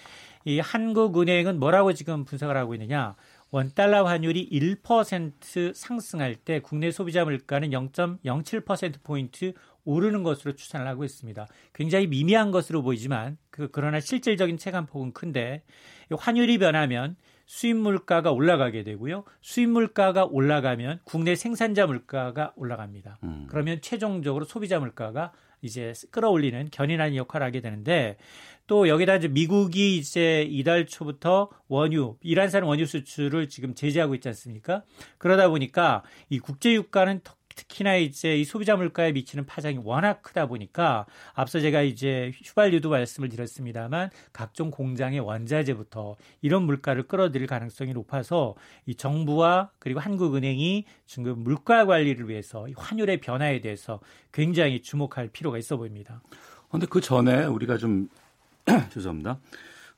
이 한국은행은 뭐라고 지금 분석을 하고 있느냐? 원달러 환율이 1% 상승할 때 국내 소비자 물가는 0.07%포인트 오르는 것으로 추산을 하고 있습니다. 굉장히 미미한 것으로 보이지만 그, 그러나 실질적인 체감폭은 큰데 환율이 변하면 수입 물가가 올라가게 되고요. 수입 물가가 올라가면 국내 생산자 물가가 올라갑니다. 음. 그러면 최종적으로 소비자 물가가 이제 끌어올리는 견인하는 역할을 하게 되는데 또 여기다 이제 미국이 이제 이달 초부터 원유, 이란산 원유 수출을 지금 제재하고 있지 않습니까? 그러다 보니까 이 국제 유가는 특히나 이제 이 소비자 물가에 미치는 파장이 워낙 크다 보니까 앞서 제가 이제 휘발유도 말씀을 드렸습니다만 각종 공장의 원자재부터 이런 물가를 끌어들일 가능성이 높아서 이 정부와 그리고 한국은행이 지금 물가 관리를 위해서 환율의 변화에 대해서 굉장히 주목할 필요가 있어 보입니다. 그런데 그 전에 우리가 좀 (clears throat) 죄송합니다.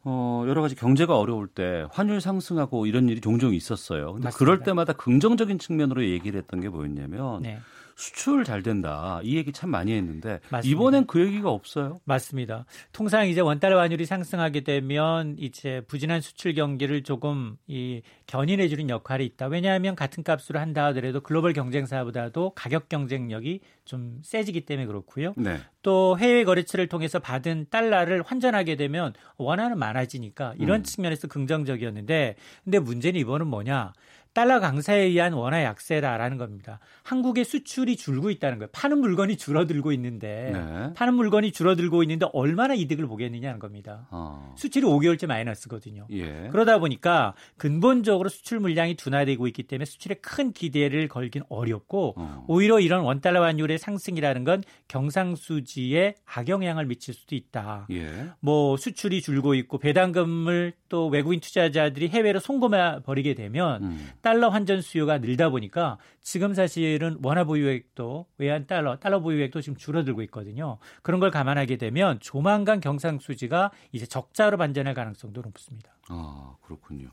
어, 여러 가지 경제가 어려울 때 환율 상승하고 이런 일이 종종 있었어요. 근데 맞습니다. 그럴 때마다 긍정적인 측면으로 얘기를 했던 게 뭐였냐면 네. 수출 잘 된다. 이 얘기 참 많이 했는데 맞습니다. 이번엔 그 얘기가 없어요. 맞습니다. 통상 이제 원달러 환율이 상승하게 되면 이제 부진한 수출 경기를 조금 이 견인해 주는 역할이 있다. 왜냐하면 같은 값으로 한다 하더라도 글로벌 경쟁사보다도 가격 경쟁력이 좀 세지기 때문에 그렇고요. 네. 또 해외 거래처를 통해서 받은 달러를 환전하게 되면 원화는 많아지니까 이런 음. 측면에서 긍정적이었는데 근데 문제는 이번은 뭐냐? 달러 강세에 의한 원화 약세다라는 겁니다. 한국의 수출이 줄고 있다는 거예요. 파는 물건이 줄어들고 있는데 네. 파는 물건이 줄어들고 있는데 얼마나 이득을 보겠느냐는 겁니다. 어. 수출이 5개월째 마이너스거든요. 예. 그러다 보니까 근본적으로 수출 물량이 둔화되고 있기 때문에 수출에 큰 기대를 걸긴 어렵고 어. 오히려 이런 원달러 환율의 상승이라는 건 경상수지에 악영향을 미칠 수도 있다. 예. 뭐 수출이 줄고 있고 배당금을 또 외국인 투자자들이 해외로 송금해 버리게 되면 음. 달러 환전 수요가 늘다 보니까 지금 사실은 원화 보유액도 외환 달러 달러 보유액도 지금 줄어들고 있거든요. 그런 걸 감안하게 되면 조만간 경상수지가 이제 적자로 반전할 가능성도 높습니다. 아 그렇군요.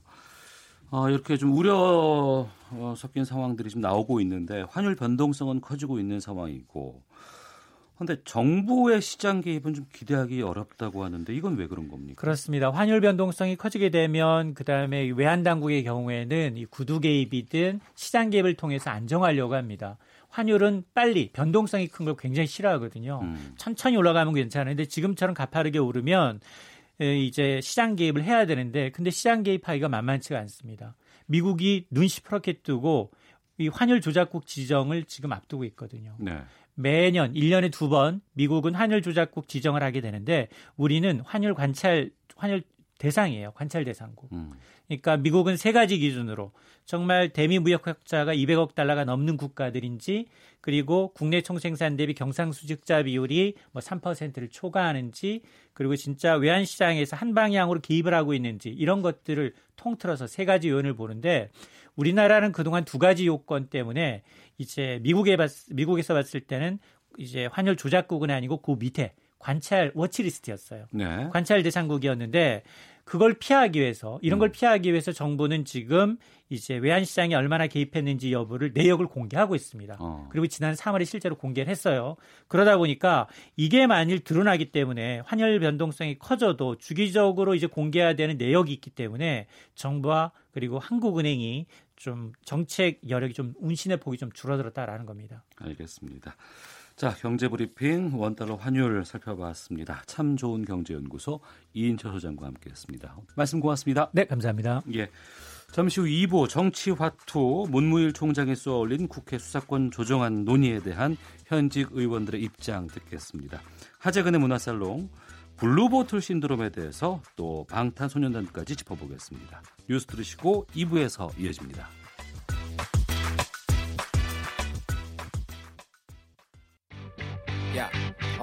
아, 이렇게 좀 우려 어, 섞인 상황들이 좀 나오고 있는데 환율 변동성은 커지고 있는 상황이고 그런데 정부의 시장 개입은 좀 기대하기 어렵다고 하는데 이건 왜 그런 겁니까? 그렇습니다. 환율 변동성이 커지게 되면 그다음에 외환 당국의 경우에는 이 구두 개입이든 시장 개입을 통해서 안정하려고 합니다. 환율은 빨리 변동성이 큰 걸 굉장히 싫어하거든요. 음. 천천히 올라가면 괜찮은데 지금처럼 가파르게 오르면 이제 시장 개입을 해야 되는데 근데 시장 개입하기가 만만치가 않습니다. 미국이 눈 시퍼렇게 뜨고 이 환율 조작국 지정을 지금 앞두고 있거든요. 네. 매년 1년에 두 번 미국은 환율 조작국 지정을 하게 되는데 우리는 환율 관찰 환율 대상이에요. 관찰 대상국. 음. 그러니까 미국은 세 가지 기준으로 정말 대미 무역 흑자가 200억 달러가 넘는 국가들인지 그리고 국내 총생산 대비 경상수직자 비율이 뭐 3%를 초과하는지 그리고 진짜 외환 시장에서 한 방향으로 개입을 하고 있는지 이런 것들을 통틀어서 세 가지 요인을 보는데 우리나라는 그동안 두 가지 요건 때문에 이제 미국에 봤, 미국에서 봤을 때는 이제 환율 조작국은 아니고 그 밑에 관찰 워치리스트였어요. 네. 관찰 대상국이었는데 그걸 피하기 위해서 이런 걸 음. 피하기 위해서 정부는 지금 이제 외환 시장에 얼마나 개입했는지 여부를 내역을 공개하고 있습니다. 어. 그리고 지난 3월에 실제로 공개를 했어요. 그러다 보니까 이게 만일 드러나기 때문에 환율 변동성이 커져도 주기적으로 이제 공개해야 되는 내역이 있기 때문에 정부와 그리고 한국은행이 좀 정책 여력이 좀 운신의 폭이 좀 줄어들었다라는 겁니다. 알겠습니다. 자, 경제브리핑 원달러 환율 살펴봤습니다. 참 좋은 경제연구소 이인철 소장과 함께했습니다. 말씀 고맙습니다. 네, 감사합니다. 예. 잠시 후 2부 정치화투 문무일 총장에 쏘아올린 국회 수사권 조정안 논의에 대한 현직 의원들의 입장 듣겠습니다. 하재근의 문화살롱 블루보틀 신드롬에 대해서 또 방탄소년단까지 짚어보겠습니다. 뉴스 들으시고 2부에서 이어집니다.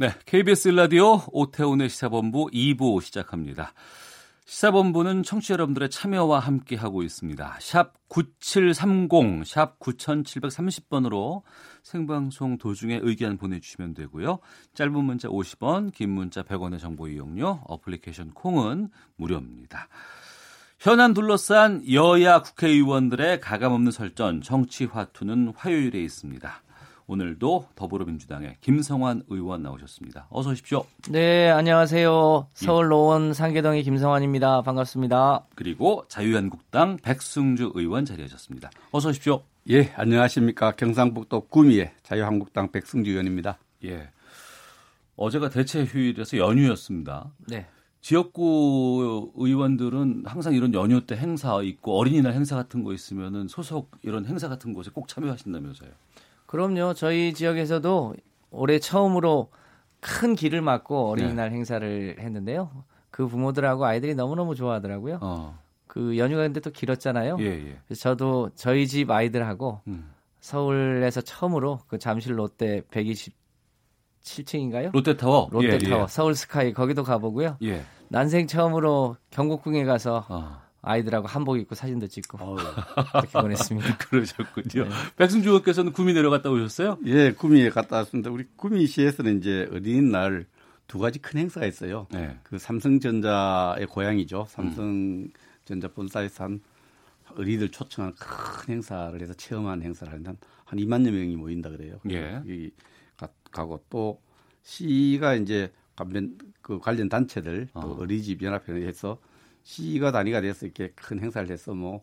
네, KBS 라디오 오태훈의 시사본부 2부 시작합니다. 시사본부는 청취자 여러분들의 참여와 함께 하고 있습니다. 샵 9730, 샵 9730번으로 생방송 도중에 의견 보내주시면 되고요. 짧은 문자 50원, 긴 문자 100원의 정보 이용료, 어플리케이션 콩은 무료입니다. 현안 둘러싼 여야 국회의원들의 가감없는 설전, 정치 화투는 화요일에 있습니다. 오늘도 더불어민주당의 김성환 의원 나오셨습니다. 어서 오십시오. 네, 안녕하세요. 서울 노원 상계동의 김성환입니다. 반갑습니다. 그리고 자유한국당 백승주 의원 자리하셨습니다. 어서 오십시오. 예, 안녕하십니까. 경상북도 구미의 자유한국당 백승주 의원입니다. 예. 어제가 대체 휴일에서 연휴였습니다. 네. 지역구 의원들은 항상 이런 연휴 때 행사 있고 어린이날 행사 같은 거 있으면은 소속 이런 행사 같은 곳에 꼭 참여하신다면서요. 그럼요. 저희 지역에서도 올해 처음으로 큰 길을 막고 어린이날 네. 행사를 했는데요. 그 부모들하고 아이들이 너무너무 좋아하더라고요. 어. 그 연휴가 근데 또 길었잖아요. 예, 예. 그래서 저도 저희 집 아이들하고 음. 서울에서 처음으로 그 잠실 롯데 127층인가요? 롯데타워. 롯데타워. 예, 예. 서울 스카이 거기도 가보고요. 예. 난생 처음으로 경복궁에 가서 어. 아이들하고 한복 입고 사진도 찍고 어, 그렇게 보냈습니다. (laughs) 그러셨군요. 네. 백승주 의원께서는 구미 내려갔다 오셨어요? 예, 구미에 갔다 왔습니다. 우리 구미시에서는 이제 어린이날 두 가지 큰 행사가 있어요. 네. 그 삼성전자의 고향이죠. 삼성전자 본사에서 한, 어린이들 초청한 큰 행사를 해서 체험한 행사를 하는 한 2만여 명이 모인다 그래요. 예. 이 가고 또 시가 이제 관련 그 관련 단체들 또 어. 린이집 연합회를 해서 시가 단위가 돼서 이렇게 큰 행사를 해서 뭐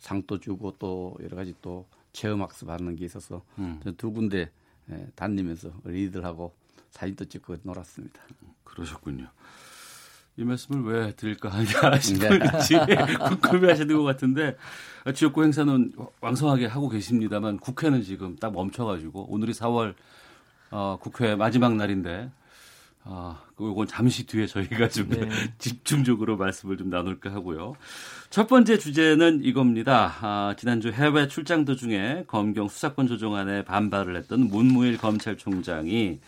상도 주고 또 여러 가지 또 체험 학습 하는 게 있어서 음. 두 군데 예, 다니면서 어린이들하고 사진도 찍고 놀았습니다. 그러셨군요. 이 말씀을 왜 드릴까 (laughs) 하시는지 네. 궁금해하시는 것 같은데 지역구 행사는 왕성하게 하고 계십니다만 국회는 지금 딱 멈춰가지고 오늘이 4월 어, 국회 마지막 날인데 아, 이건 잠시 뒤에 저희가 좀 네. (laughs) 집중적으로 말씀을 좀 나눌까 하고요. 첫 번째 주제는 이겁니다. 아, 지난주 해외 출장 도중에 검경 수사권 조정안에 반발을 했던 문무일 검찰총장이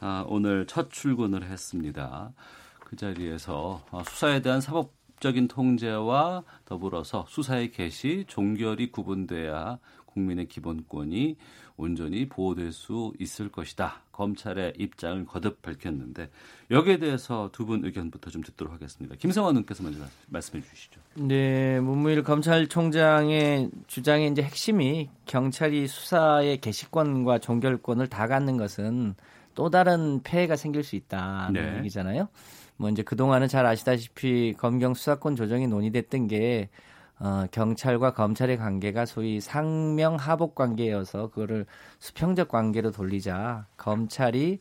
아, 오늘 첫 출근을 했습니다. 그 자리에서 아, 수사에 대한 사법적인 통제와 더불어서 수사의 개시, 종결이 구분돼야 국민의 기본권이 온전히 보호될 수 있을 것이다. 검찰의 입장을 거듭 밝혔는데 여기에 대해서 두 분 의견부터 좀 듣도록 하겠습니다. 김성환 의원께서 먼저 말씀해 주시죠. 네, 문무일 검찰총장의 주장의 이제 핵심이 경찰이 수사의 개시권과 종결권을 다 갖는 것은 또 다른 폐해가 생길 수 있다는 네. 얘기잖아요. 뭐 이제 그동안은 잘 아시다시피 검경 수사권 조정이 논의됐던 게 어, 경찰과 검찰의 관계가 소위 상명 하복 관계여서 그거를 수평적 관계로 돌리자 검찰이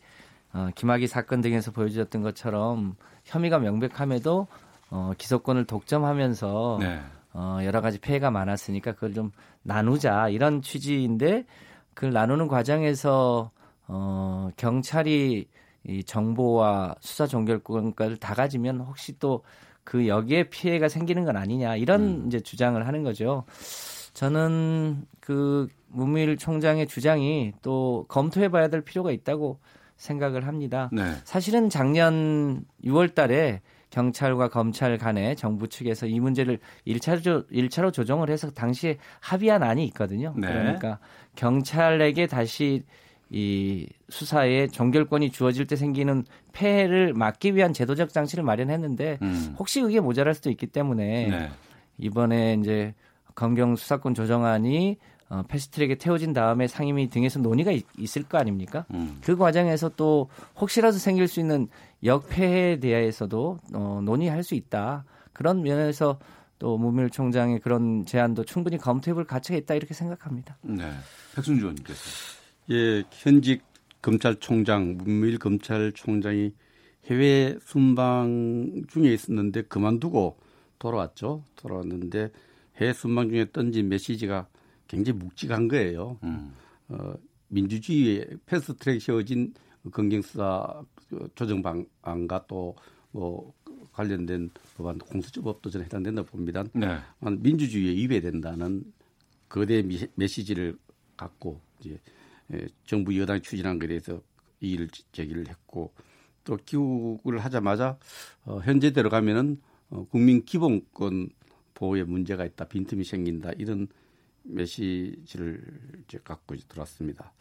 어, 김학의 사건 등에서 보여주었던 것처럼 혐의가 명백함에도 어, 기소권을 독점하면서 네. 어, 여러 가지 폐해가 많았으니까 그걸 좀 나누자 이런 취지인데 그걸 나누는 과정에서 어, 경찰이 이 정보와 수사 종결권까지 다 가지면 혹시 또 그 여기에 피해가 생기는 건 아니냐 이런 음. 이제 주장을 하는 거죠. 저는 그 문무일 총장의 주장이 또 검토해 봐야 될 필요가 있다고 생각을 합니다. 네. 사실은 작년 6월 달에 경찰과 검찰 간에 정부 측에서 이 문제를 1차로, 1차로 조정을 해서 당시에 합의한 안이 있거든요. 네. 그러니까 경찰에게 다시 이 수사에 종결권이 주어질 때 생기는 폐해를 막기 위한 제도적 장치를 마련했는데 음. 혹시 그게 모자랄 수도 있기 때문에 네. 이번에 이제 검경 수사권 조정안이 어, 패스트트랙에 태워진 다음에 상임위 등에서 논의가 있, 을거 아닙니까? 음. 그 과정에서 또 혹시라도 생길 수 있는 역폐에 대해서도 어, 논의할 수 있다. 그런 면에서 또 무밀 총장의 그런 제안도 충분히 검토해볼 가치가 있다 이렇게 생각합니다. 네, 백순주 의원님께서. 예, 현직 검찰총장 문무일 검찰총장이 해외 순방 중에 있었는데 그만두고 돌아왔죠. 돌아왔는데 해외 순방 중에 던진 메시지가 굉장히 묵직한 거예요. 음. 어, 민주주의에 패스트트랙 세워진 검경수사 조정 방안과 또 뭐 관련된 법안 공수처법도 저는 해당된다 봅니다. 네. 민주주의에 위배된다는 거대 메시지를 갖고 이제 예, 정부 여당이 추진한 것에 대해서 이의를 제기를 했고 또 기국을 하자마자 어, 현재대로 가면은 어, 국민 기본권 보호에 문제가 있다, 빈틈이 생긴다 이런 메시지를 이제 갖고 들어왔습니다.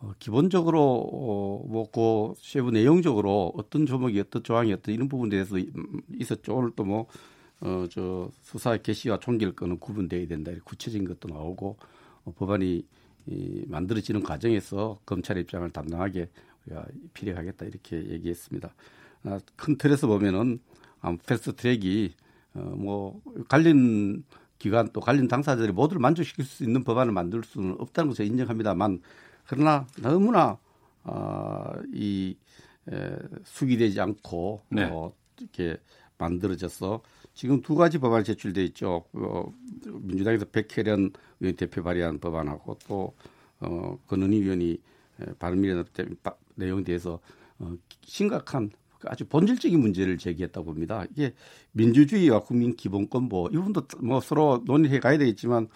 어, 기본적으로 어, 뭐그 세부 내용적으로 어떤 조목이 어떤 조항이 어떤 이런 부분에 대해서 있었죠. 오늘 또뭐 어, 저 수사 개시와 총결권은 구분돼야 된다. 구체적인 것도 나오고 어, 법안이 이 만들어지는 과정에서 검찰 입장을 담당하게 우리가 필요하겠다 이렇게 얘기했습니다. 아, 큰 틀에서 보면은 아, 패스트 트랙이 어, 뭐 관련 기관 또 관련 당사자들이 모두를 만족시킬 수 있는 법안을 만들 수는 없다는 것을 인정합니다만 그러나 너무나 어, 이 에, 수기되지 않고 네. 어, 이렇게 만들어져서 지금 두 가지 법안이 제출돼 있죠. 어, 민주당에서 백혜련 의원 대표 발의한 법안하고 또 어, 권은희 의원이 바른미래당 내용에 대해서 어, 심각한 아주 본질적인 문제를 제기했다고 봅니다. 이게 민주주의와 국민 기본권 보호 이 부분도 뭐 서로 논의해 가야 되겠지만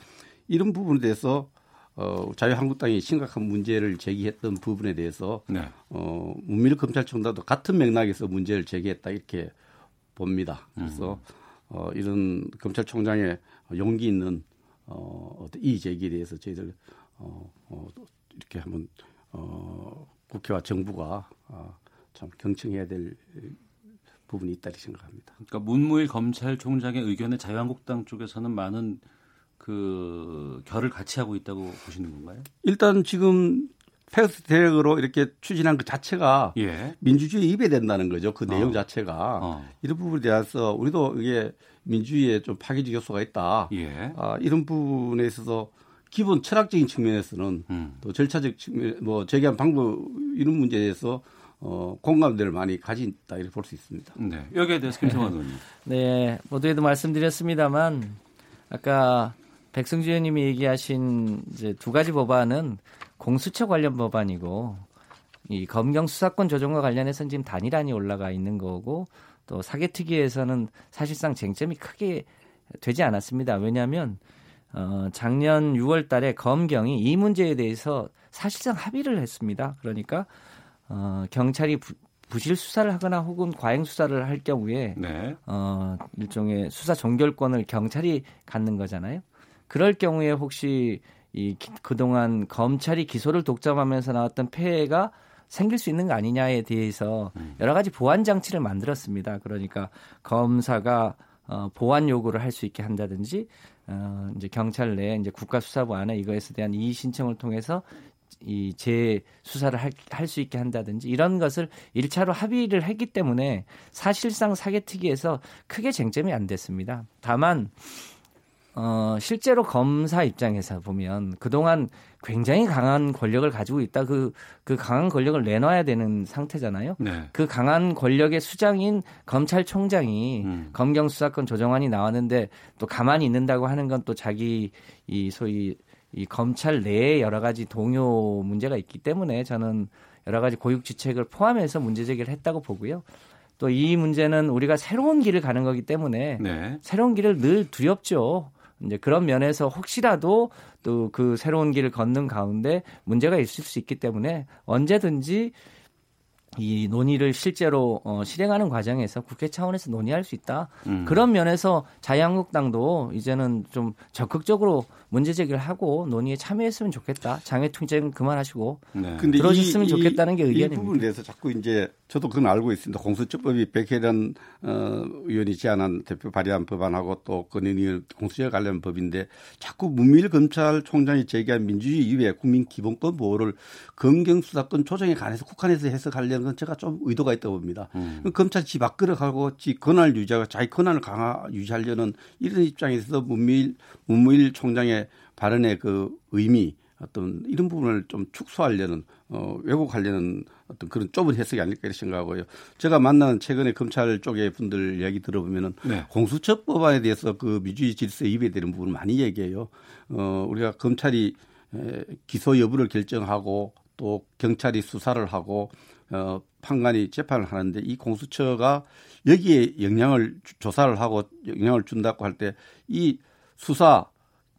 이런 부분에 대해서 어, 자유한국당이 심각한 문제를 제기했던 부분에 대해서 네. 어, 문밀 검찰청장도 같은 맥락에서 문제를 제기했다 이렇게 봅니다. 그래서 음. 어, 이런 검찰총장의 용기 있는 어, 어떤 이 제기에 대해서 저희들 어, 어, 이렇게 한번 어, 국회와 정부가 어, 참 경청해야 될 부분이 있다 고 생각합니다. 그러니까 문무일 검찰총장의 의견에 자유한국당 쪽에서는 많은 그 결을 같이 하고 있다고 보시는 건가요? 일단 지금 패스트 트랙으로 이렇게 추진한 그 자체가 예. 민주주의에 위배된다는 거죠. 그 내용 어. 자체가 어. 이런 부분에 대해서 우리도 이게 민주주의에 좀 파괴적 요소가 있다. 예. 아, 이런 부분에 있어서 기본 철학적인 측면에서는 음. 또 절차적 측면, 뭐 제기한 방법 이런 문제에 대해서 어, 공감대를 많이 가진다 이렇게 볼 수 있습니다. 네. 여기에 대해서 김성환 의원님. (laughs) 네, 모두에도 말씀드렸습니다만 아까 백승주 의원님이 얘기하신 이제 두 가지 법안은 공수처 관련 법안이고 이 검경 수사권 조정과 관련해서는 지금 단일안이 올라가 있는 거고 또 사개특위에서는 사실상 쟁점이 크게 되지 않았습니다. 왜냐하면 어, 작년 6월 달에 검경이 이 문제에 대해서 사실상 합의를 했습니다. 그러니까 어, 경찰이 부, 부실 수사를 하거나 혹은 과잉 수사를 할 경우에 네. 어, 일종의 수사 종결권을 경찰이 갖는 거잖아요. 그럴 경우에 혹시 이 그동안 검찰이 기소를 독점하면서 나왔던 폐해가 생길 수 있는 거 아니냐에 대해서 음. 여러 가지 보완 장치를 만들었습니다. 그러니까 검사가 어, 보완 요구를 할 수 있게 한다든지 어, 이제 경찰 내 이제 국가수사부 안에 이거에 대한 이의 신청을 통해서 이 재수사를 할 수 있게 한다든지 이런 것을 1차로 합의를 했기 때문에 사실상 사개특위에서 크게 쟁점이 안 됐습니다. 다만 어, 실제로 검사 입장에서 보면 그동안 굉장히 강한 권력을 가지고 있다. 그, 그 강한 권력을 내놔야 되는 상태잖아요. 네. 그 강한 권력의 수장인 검찰총장이 음. 검경수사권 조정안이 나왔는데 또 가만히 있는다고 하는 건 또 자기 이 소위 이 검찰 내에 여러 가지 동요 문제가 있기 때문에 저는 여러 가지 고육지책을 포함해서 문제 제기를 했다고 보고요. 또 이 문제는 우리가 새로운 길을 가는 거기 때문에 네. 새로운 길을 늘 두렵죠. 이제 그런 면에서 혹시라도 또 그 새로운 길을 걷는 가운데 문제가 있을 수 있기 때문에 언제든지 이 논의를 실제로 어, 실행하는 과정에서 국회 차원에서 논의할 수 있다. 음. 그런 면에서 자유한국당도 이제는 좀 적극적으로 문제 제기를 하고 논의에 참여했으면 좋겠다. 장애 투쟁 그만하시고 네. 들어주셨으면 좋겠다는 게 의견입니다. 이 부분에 대해서 자꾸 이제 저도 그건 알고 있습니다. 공수처법이 백혜련 어, 의원이 제안한 대표 발의한 법안하고 또 건의원 공수처 관련 법인데 자꾸 문밀 검찰총장이 제기한 민주주의 이외 국민 기본권 보호를 검경 수사권 조정에 관해서 국한에서 해석하려는 건 제가 좀 의도가 있다고 봅니다. 음. 검찰 지 밖으로 가고 지 권한을 유지하고 자기 권한을 강화 유지하려는 이런 입장에서 문밀 문무일 총장의 발언의 그 의미 어떤 이런 부분을 좀 축소하려는 어 왜곡하려는 어떤 그런 좁은 해석이 아닐까 생각하고요. 제가 만난 최근에 검찰 쪽의 분들 이야기 들어보면은 네. 공수처 법안에 대해서 그 미주의 질서에 입에되는 부분을 많이 얘기해요. 어 우리가 검찰이 에, 기소 여부를 결정하고 또 경찰이 수사를 하고 어 판관이 재판을 하는데 이 공수처가 여기에 영향을 조사를 하고 영향을 준다고 할 때 이 수사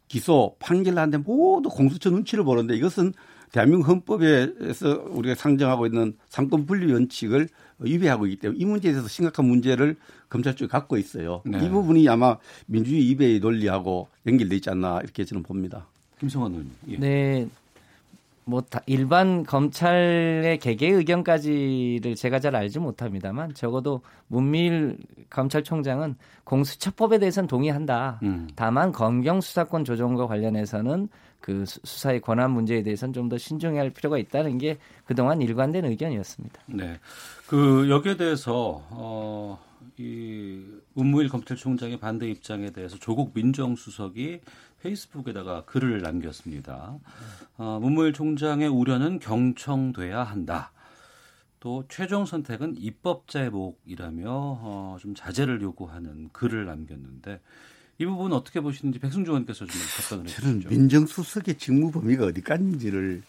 기소, 판결을 하는데 모두 공수처 눈치를 보는데 이것은 대한민국 헌법에서 우리가 상정하고 있는 상권 분리 원칙을 위배하고 있기 때문에 이 문제에 대해서 심각한 문제를 검찰 쪽에 갖고 있어요. 네. 이 부분이 아마 민주주의 위배의 논리하고 연결돼 있지 않나 이렇게 저는 봅니다. 김성환 의원님. 예. 네. 뭐 일반 검찰의 개개 의견까지를 제가 잘 알지 못합니다만 적어도 문밀 검찰총장은 공수처법에 대해서는 동의한다. 음. 다만 검경 수사권 조정과 관련해서는 그 수사의 권한 문제에 대해서는 좀 더 신중해야 할 필요가 있다는 게 그동안 일관된 의견이었습니다. 네. 그 여기에 대해서 어, 이 문무일 검찰총장의 반대 입장에 대해서 조국 민정수석이 페이스북에다가 글을 남겼습니다. 어, 문무일 총장의 우려는 경청돼야 한다. 또 최종 선택은 입법자의 목이라며 어, 좀 자제를 요구하는 글을 남겼는데 이 부분 어떻게 보시는지 백승주 의원께서 좀 답변을 해주시죠. 저는 민정수석의 직무 범위가 어디까지인지를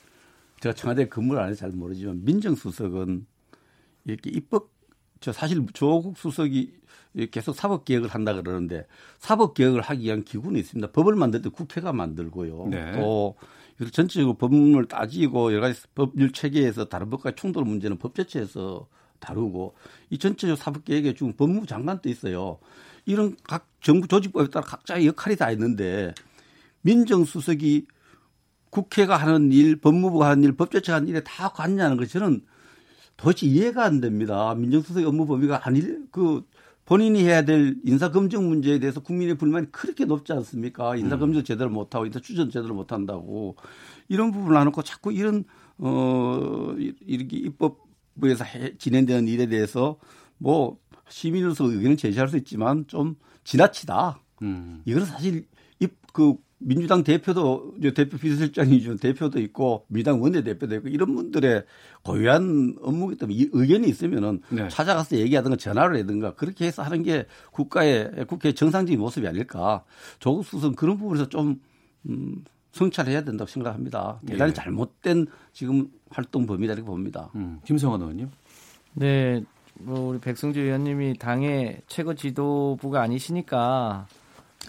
제가 청와대 근무를 안 해서 잘 모르지만 민정수석은 이렇게 입법 저 사실 조국 수석이 계속 사법 개혁을 한다 그러는데 사법 개혁을 하기 위한 기구는 있습니다. 법을 만들 때 국회가 만들고요. 네. 또 전체적으로 법률을 따지고 여러 가지 법률 체계에서 다른 법과 충돌 문제는 법제처에서 다루고 이 전체적 사법 개혁에 지금 법무부 장관도 있어요. 이런 각 정부 조직법에 따라 각자의 역할이 다 있는데 민정수석이 국회가 하는 일, 법무부가 하는 일, 법제처가 하는 일에 다 관여하는 것 저는 도대체 이해가 안 됩니다. 민정수석의 업무 범위가 아닐 그 본인이 해야 될 인사검증 문제에 대해서 국민의 불만이 그렇게 높지 않습니까? 인사검증 음. 제대로 못하고 인사 추전 제대로 못한다고 이런 부분을 안 놓고 자꾸 이런 어 이렇게 입법부에서 해, 진행되는 일에 대해서 뭐 시민으로서 의견을 제시할 수 있지만 좀 지나치다. 음. 이거는 사실 입그 민주당 대표도 대표 비서실장이죠. 대표도 있고 민주당 원내대표도 있고 이런 분들의 고유한 업무기 때문에 이 의견이 있으면은 네. 찾아가서 얘기하든가 전화를 하든가 그렇게 해서 하는 게 국가의 국회 정상적인 모습이 아닐까. 조국 수석 그런 부분에서 좀 음, 성찰해야 된다고 생각합니다. 대단히 네. 잘못된 지금 활동 범위다 이렇게 봅니다. 음, 김성환 의원님. 네, 뭐 우리 백승주 의원님이 당의 최고 지도부가 아니시니까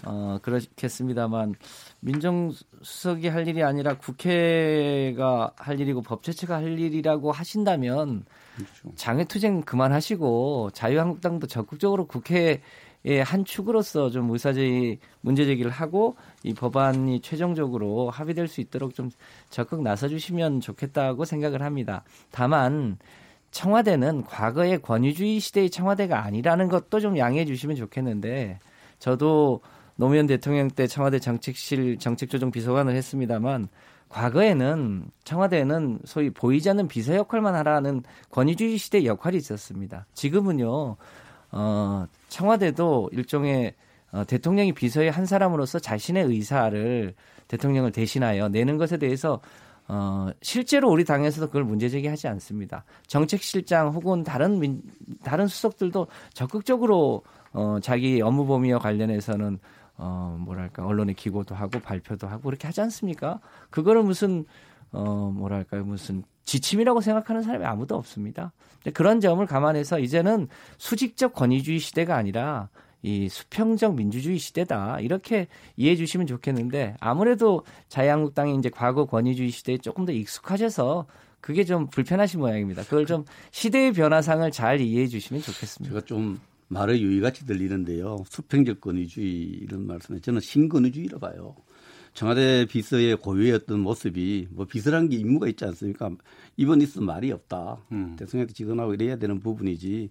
어, 그렇겠습니다만 민정수석이 할 일이 아니라 국회가 할 일이고 법제처가 할 일이라고 하신다면 그렇죠. 장외투쟁 그만하시고 자유한국당도 적극적으로 국회의 한 축으로서 좀 의사제의 문제 제기를 하고 이 법안이 최종적으로 합의될 수 있도록 좀 적극 나서주시면 좋겠다고 생각을 합니다. 다만 청와대는 과거의 권위주의 시대의 청와대가 아니라는 것도 좀 양해해 주시면 좋겠는데 저도 노무현 대통령 때 청와대 정책실 정책조정 비서관을 했습니다만 과거에는 청와대는 소위 보이지 않는 비서 역할만 하라는 권위주의 시대 역할이 있었습니다. 지금은요, 어, 청와대도 일종의 어, 대통령이 비서의 한 사람으로서 자신의 의사를 대통령을 대신하여 내는 것에 대해서 어, 실제로 우리 당에서도 그걸 문제 제기하지 않습니다. 정책실장 혹은 다른 민, 다른 수석들도 적극적으로 어, 자기 업무 범위와 관련해서는 어, 뭐랄까, 언론에 기고도 하고 발표도 하고 그렇게 하지 않습니까? 그거를 무슨, 어, 뭐랄까요, 무슨 지침이라고 생각하는 사람이 아무도 없습니다. 그런 점을 감안해서 이제는 수직적 권위주의 시대가 아니라 이 수평적 민주주의 시대다. 이렇게 이해해 주시면 좋겠는데 아무래도 자유한국당이 이제 과거 권위주의 시대에 조금 더 익숙하셔서 그게 좀 불편하신 모양입니다. 그걸 좀 시대의 변화상을 잘 이해해 주시면 좋겠습니다. 제가 좀 말의 유의같이 들리는데요. 수평적 권위주의 이런 말씀에 저는 신권위주의라 봐요. 청와대 비서의 고유의 어떤 모습이 뭐 비서란 게 임무가 있지 않습니까? 이번 있으면 말이 없다. 음. 대통령한테 직언하고 이래야 되는 부분이지.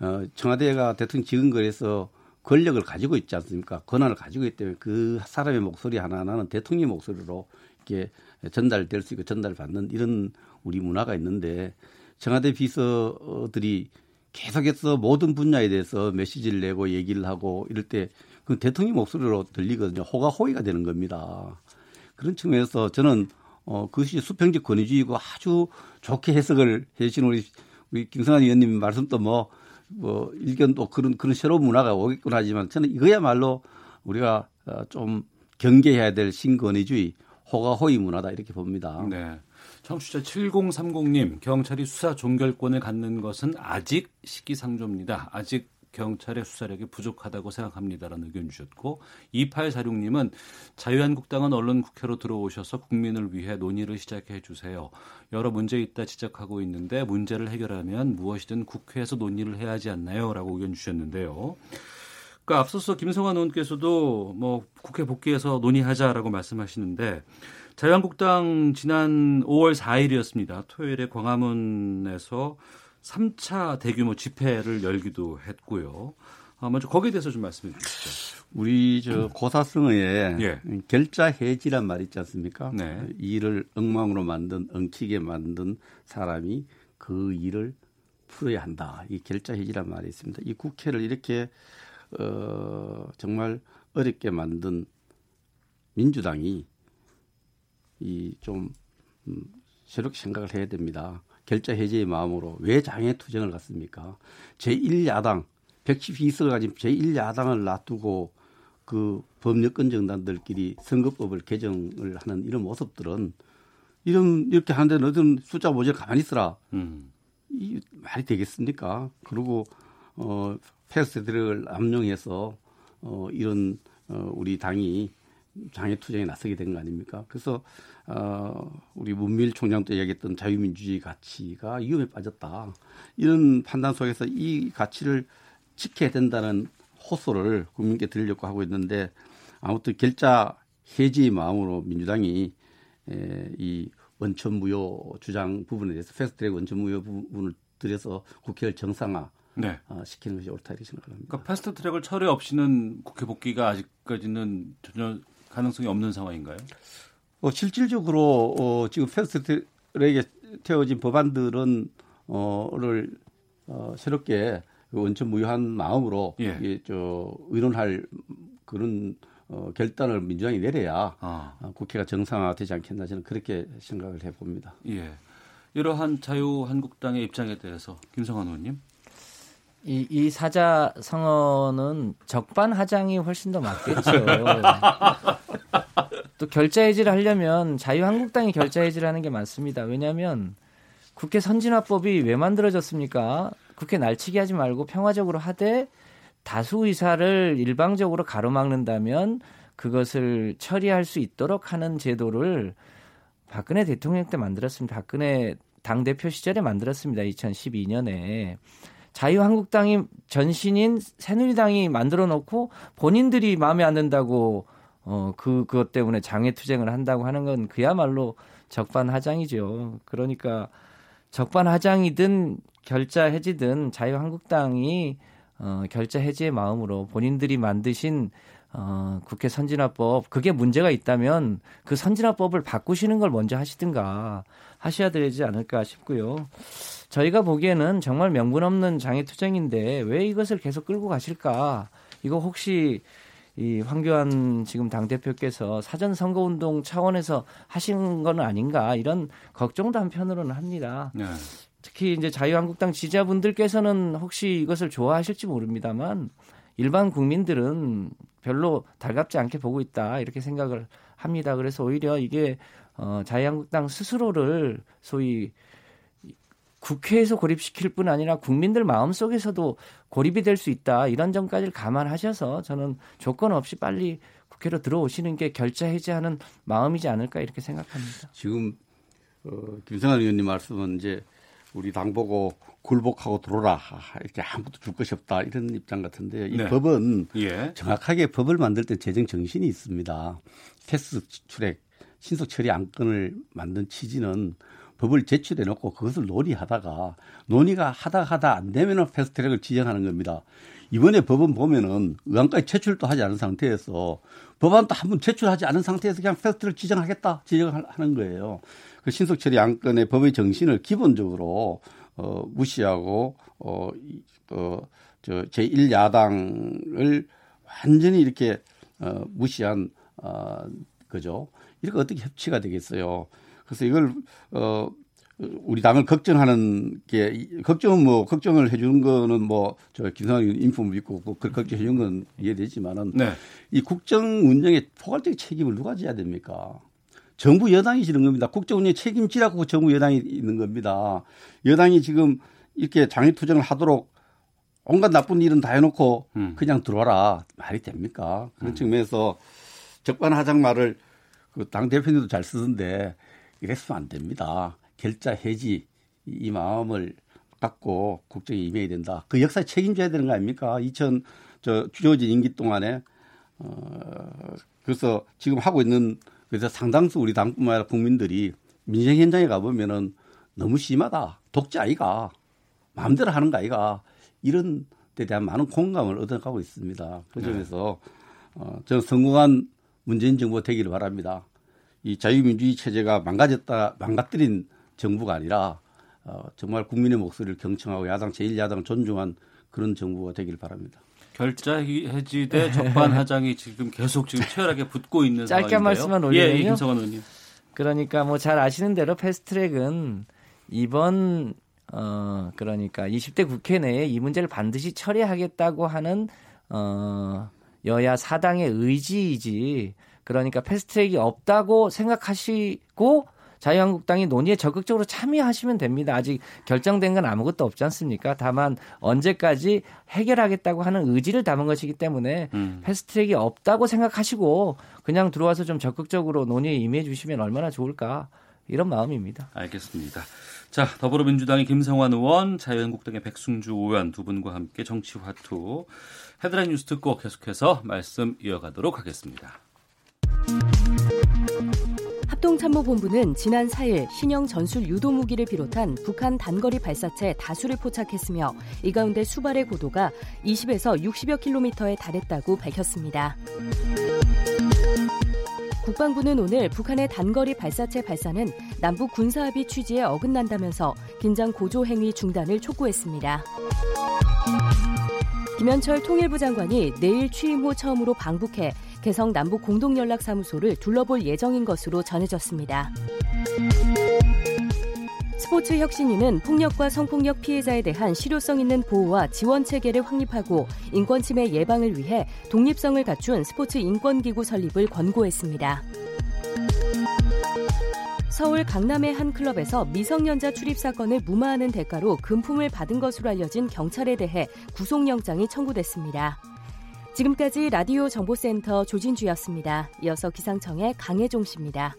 어, 청와대가 대통령 직언거에서 권력을 가지고 있지 않습니까? 권한을 가지고 있기 때문에 그 사람의 목소리 하나하나는 대통령의 목소리로 이렇게 전달될 수 있고 전달받는 이런 우리 문화가 있는데 청와대 비서들이 계속해서 모든 분야에 대해서 메시지를 내고 얘기를 하고 이럴 때 그 대통령 목소리로 들리거든요. 호가 호의가 되는 겁니다. 그런 측면에서 저는 어, 그것이 수평적 권위주의고 아주 좋게 해석을 해주신 우리, 우리 김성환 의원님 말씀도 뭐, 뭐, 일견도 그런, 그런 새로운 문화가 오겠구나 하지만 저는 이거야말로 우리가 어, 좀 경계해야 될 신권위주의, 호가 호의 문화다 이렇게 봅니다. 네. 청취자 7030님, 경찰이 수사 종결권을 갖는 것은 아직 시기상조입니다. 아직 경찰의 수사력이 부족하다고 생각합니다라는 의견 주셨고 2846님은 자유한국당은 언론 국회로 들어오셔서 국민을 위해 논의를 시작해 주세요. 여러 문제 있다 지적하고 있는데 문제를 해결하면 무엇이든 국회에서 논의를 해야 하지 않나요?라고 의견 주셨는데요. 그러니까 앞서서 김성환 의원께서도 뭐 국회 복귀해서 논의하자라고 말씀하시는데 자유한국당 지난 5월 4일이었습니다. 토요일에 광화문에서 3차 대규모 집회를 열기도 했고요. 아, 먼저 거기에 대해서 좀 말씀해 주시죠. 우리 저 고사성어에 예. 결자 해지란 말 있지 않습니까? 네. 일을 엉망으로 만든 엉키게 만든 사람이 그 일을 풀어야 한다. 이 결자 해지란 말이 있습니다. 이 국회를 이렇게 어 정말 어렵게 만든 민주당이 이좀 음, 새롭게 생각을 해야 됩니다. 결자 해제의 마음으로 왜 장애 투쟁을 갔습니까? 제1야당 112석을 가진 제1야당을 놔두고 그 법률권 정당들끼리 선거법을 개정을 하는 이런 모습들은 이런 이렇게 하는데 너희들은 숫자 모자 가만히 있어라. 음. 이 말이 되겠습니까? 그리고 어 패스트트랙을 암용해서 어 이런 어 우리 당이 장애 투쟁에 나서게 된 거 아닙니까? 그래서 어 우리 문밀 총장도 얘기했던 자유민주주의 가치가 위험에 빠졌다. 이런 판단 속에서 이 가치를 지켜야 된다는 호소를 국민께 드리려고 하고 있는데 아무튼 결자 해지의 마음으로 민주당이 에, 이 원천 무효 주장 부분에 대해서 패스트트랙 원천 무효 부분을 들여서 국회를 정상화 네. 어, 시키는 것이 옳다 이렇게 생각합니다. 그러니까 패스트 트랙을 철회 없이는 국회 복귀가 아직까지는 전혀 가능성이 없는 상황인가요? 어, 실질적으로 어, 지금 패스트 트랙에 태워진 법안들은 어를 어, 새롭게 원천 무효한 마음으로 예. 이, 저 의논할 그런 어, 결단을 민주당이 내려야 아. 어, 국회가 정상화되지 않겠나 저는 그렇게 생각을 해봅니다. 예. 이러한 자유한국당의 입장에 대해서 김성환 의원님. 이, 이 사자 성어는 적반하장이 훨씬 더 맞겠죠. (laughs) 또 결자 해지를 하려면 자유한국당이 결자 해지를 하는 게 맞습니다. 왜냐하면 국회 선진화법이 왜 만들어졌습니까? 국회 날치기 하지 말고 평화적으로 하되 다수 의사를 일방적으로 가로막는다면 그것을 처리할 수 있도록 하는 제도를 박근혜 대통령 때 만들었습니다. 박근혜 당 대표 시절에 만들었습니다. 2012년에 자유한국당이 전신인 새누리당이 만들어 놓고 본인들이 마음에 안 든다고 어, 그, 그것 때문에 장애 투쟁을 한다고 하는 건 그야말로 적반하장이죠. 그러니까 적반하장이든 결자 해지든 자유한국당이 어, 결자 해지의 마음으로 본인들이 만드신 어, 국회 선진화법 그게 문제가 있다면 그 선진화법을 바꾸시는 걸 먼저 하시든가 하셔야 되지 않을까 싶고요. 저희가 보기에는 정말 명분 없는 장애 투쟁인데 왜 이것을 계속 끌고 가실까? 이거 혹시 이 황교안 지금 당 대표께서 사전 선거 운동 차원에서 하신 건 아닌가 이런 걱정도 한편으로는 합니다. 네. 특히 이제 자유한국당 지지자분들께서는 혹시 이것을 좋아하실지 모릅니다만 일반 국민들은 별로 달갑지 않게 보고 있다 이렇게 생각을 합니다. 그래서 오히려 이게 어, 자유한국당 스스로를 소위 국회에서 고립시킬 뿐 아니라 국민들 마음속에서도 고립이 될 수 있다 이런 점까지를 감안하셔서 저는 조건 없이 빨리 국회로 들어오시는 게 결자 해제하는 마음이지 않을까 이렇게 생각합니다. 지금 어, 김성환 의원님 말씀은 이제 우리 당 보고 굴복하고 들어라 이렇게 아무것도 줄 것이 없다 이런 입장 같은데 이 네. 법은 예. 정확하게 법을 만들 때 재정 정신이 있습니다. 패스 출액 신속 처리 안건을 만든 취지는 법을 제출해 놓고 그것을 논의하다가 논의가 하다 하다 안 되면은 패스트트랙을 지정하는 겁니다. 이번에 법은 보면은 의안까지 제출도 하지 않은 상태에서 법안도 한 번 제출하지 않은 상태에서 그냥 패스트트랙 지정하겠다 지정하는 거예요. 그 신속 처리 안건의 법의 정신을 기본적으로 어, 무시하고 어, 어, 저 제1 야당을 완전히 이렇게 어, 무시한 어, 그죠. 이렇게 어떻게 협치가 되겠어요. 그래서 이걸 어 우리 당을 걱정하는 게 걱정은 뭐 걱정을 해주는 거는 뭐 저 김상환 인품 믿고 그 걱정해 주는 건 이해되지만은 네. 이 국정 운영의 포괄적 책임을 누가 져야 됩니까? 정부 여당이 지는 겁니다. 국정 운영 책임지라고 정부 여당이 있는 겁니다. 여당이 지금 이렇게 장애 투쟁을 하도록 온갖 나쁜 일은 다 해놓고 음. 그냥 들어와라 말이 됩니까? 그런 음. 측면에서 적반하장 말을 그 당 대표님도 잘 쓰던데 이랬으면 안 됩니다. 결자 해지 이 마음을 갖고 국정에 임해야 된다. 그 역사에 책임져야 되는 거 아닙니까? 2000, 저, 주어진 임기 동안에, 어, 그래서 지금 하고 있는, 그래서 상당수 우리 당뿐만 아니라 국민들이 민생 현장에 가보면은 너무 심하다. 독재 아이가. 마음대로 하는 거 아이가. 이런 데 대한 많은 공감을 얻어가고 있습니다. 그 네. 점에서, 어, 저는 성공한 문재인 정부가 되기를 바랍니다. 이 자유민주주의 체제가 망가졌다, 망가뜨린 정부가 아니라 어, 정말 국민의 목소리를 경청하고 야당 제1야당 존중한 그런 정부가 되길 바랍니다. 결자 해지대 적반하장이 지금 계속 지금 치열하게 붙고 있는 짧게 상황인데요. 말씀만 올리면요. 예, 예, 김성환 의원님. 그러니까 뭐 잘 아시는 대로 패스트트랙은 이번 어 그러니까 20대 국회 내에 이 문제를 반드시 처리하겠다고 하는 어 여야 사당의 의지이지 그러니까 패스트트랙이 없다고 생각하시고 자유한국당이 논의에 적극적으로 참여하시면 됩니다. 아직 결정된 건 아무것도 없지 않습니까? 다만 언제까지 해결하겠다고 하는 의지를 담은 것이기 때문에 음. 패스트트랙이 없다고 생각하시고 그냥 들어와서 좀 적극적으로 논의에 임해 주시면 얼마나 좋을까 이런 마음입니다. 알겠습니다. 자, 더불어민주당의 김성환 의원, 자유한국당의 백승주 의원 두 분과 함께 정치화투 헤드라인 뉴스 듣고 계속해서 말씀 이어가도록 하겠습니다. 합동참모본부는 지난 4일 신형 전술 유도 무기를 비롯한 북한 단거리 발사체 다수를 포착했으며 이 가운데 수발의 고도가 20에서 60여 킬로미터에 달했다고 밝혔습니다. 국방부는 오늘 북한의 단거리 발사체 발사는 남북 군사합의 취지에 어긋난다면서 긴장 고조 행위 중단을 촉구했습니다. 김현철 통일부 장관이 내일 취임 후 처음으로 방북해 개성 남북 공동연락사무소를 둘러볼 예정인 것으로 전해졌습니다. 스포츠 혁신위는 폭력과 성폭력 피해자에 대한 실효성 있는 보호와 지원 체계를 확립하고 인권 침해 예방을 위해 독립성을 갖춘 스포츠 인권기구 설립을 권고했습니다. 서울 강남의 한 클럽에서 미성년자 출입 사건을 무마하는 대가로 금품을 받은 것으로 알려진 경찰에 대해 구속영장이 청구됐습니다. 지금까지 라디오 정보센터 조진주였습니다. 이어서 기상청의 강혜종 씨입니다.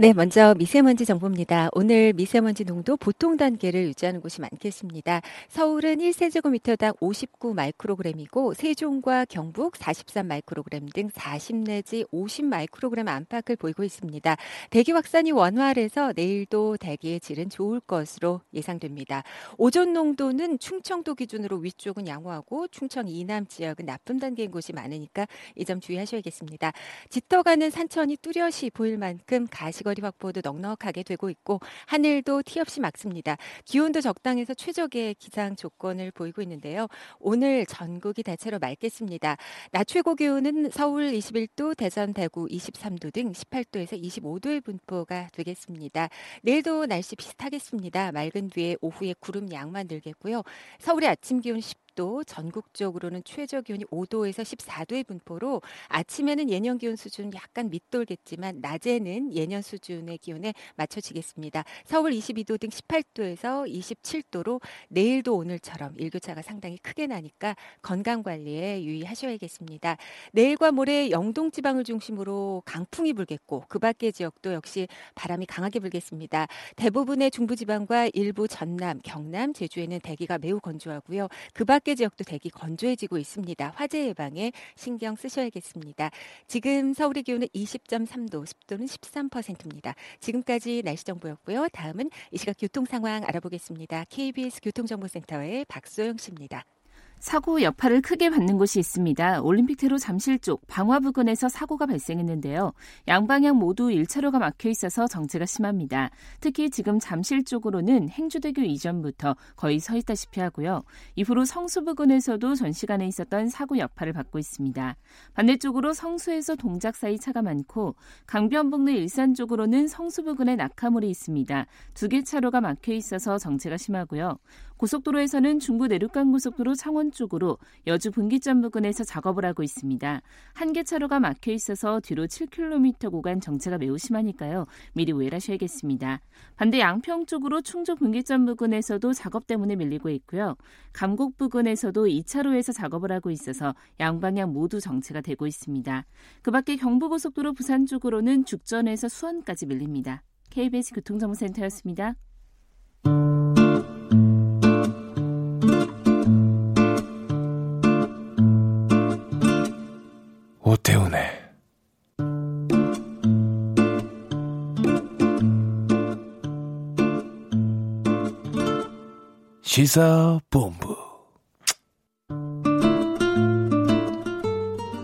네, 먼저 미세먼지 정보입니다. 오늘 미세먼지 농도 보통 단계를 유지하는 곳이 많겠습니다. 서울은 1세제곱미터당 59 마이크로그램이고 세종과 경북 43 마이크로그램 등 40 내지 50 마이크로그램 안팎을 보이고 있습니다. 대기 확산이 원활해서 내일도 대기의 질은 좋을 것으로 예상됩니다. 오존 농도는 충청도 기준으로 위쪽은 양호하고 충청 이남 지역은 나쁨 단계인 곳이 많으니까 이 점 주의하셔야겠습니다. 짙어가는 산천이 뚜렷이 보일 만큼 가시 거리 확보도 넉넉하게 되고 있고 하늘도 티 없이 맑습니다. 기온도 적당해서 최적의 기상 조건을 보이고 있는데요. 오늘 전국이 대체로 맑겠습니다. 낮 최고 기온은 서울 21도, 대전, 대구 23도 등 18도에서 25도의 분포가 되겠습니다. 내일도 날씨 비슷하겠습니다. 맑은 뒤에 오후에 구름 양만 늘겠고요. 서울의 아침 기온 10도 전국적으로는 최저 기온이 5도에서 14도의 분포로 아침에는 예년 기온 수준 약간 밑돌겠지만 낮에는 예년 수준의 기온에 맞춰지겠습니다. 서울 22도 등 18도에서 27도로 내일도 오늘처럼 일교차가 상당히 크게 나니까 건강 관리에 유의하셔야겠습니다. 내일과 모레 영동 지방을 중심으로 강풍이 불겠고 그 밖의 지역도 역시 바람이 강하게 불겠습니다. 대부분의 중부 지방과 일부 전남, 경남, 제주에는 대기가 매우 건조하고요. 그 밖. 밖의 지역도 대기 건조해지고 있습니다. 화재 예방에 신경 쓰셔야겠습니다. 지금 서울의 기온은 20.3도, 습도는 13%입니다. 지금까지 날씨 정보였고요. 다음은 이 시각 교통 상황 알아보겠습니다. KBS 교통정보센터의 박소영 씨입니다. 사고 여파를 크게 받는 곳이 있습니다. 올림픽대로 잠실 쪽 방화 부근에서 사고가 발생했는데요. 양방향 모두 1차로가 막혀 있어서 정체가 심합니다. 특히 지금 잠실 쪽으로는 행주대교 이전부터 거의 서 있다시피 하고요. 이후로 성수 부근에서도 전 시간에 있었던 사고 여파를 받고 있습니다. 반대쪽으로 성수에서 동작 사이 차가 많고 강변북로 일산 쪽으로는 성수 부근에 낙하물이 있습니다. 두 개 차로가 막혀 있어서 정체가 심하고요. 고속도로에서는 중부 내륙간 고속도로 창원 쪽으로 여주 분기점 부근에서 작업을 하고 있습니다. 한 개 차로가 막혀 있어서 뒤로 7km 구간 정체가 매우 심하니까요. 미리 우회하셔야겠습니다. 반대 양평 쪽으로 충주 분기점 부근에서도 작업 때문에 밀리고 있고요. 감곡 부근에서도 2차로에서 작업을 하고 있어서 양방향 모두 정체가 되고 있습니다. 그 밖에 경부고속도로 부산 쪽으로는 죽전에서 수원까지 밀립니다. KBS 교통정보센터였습니다. 오태훈의 시사본부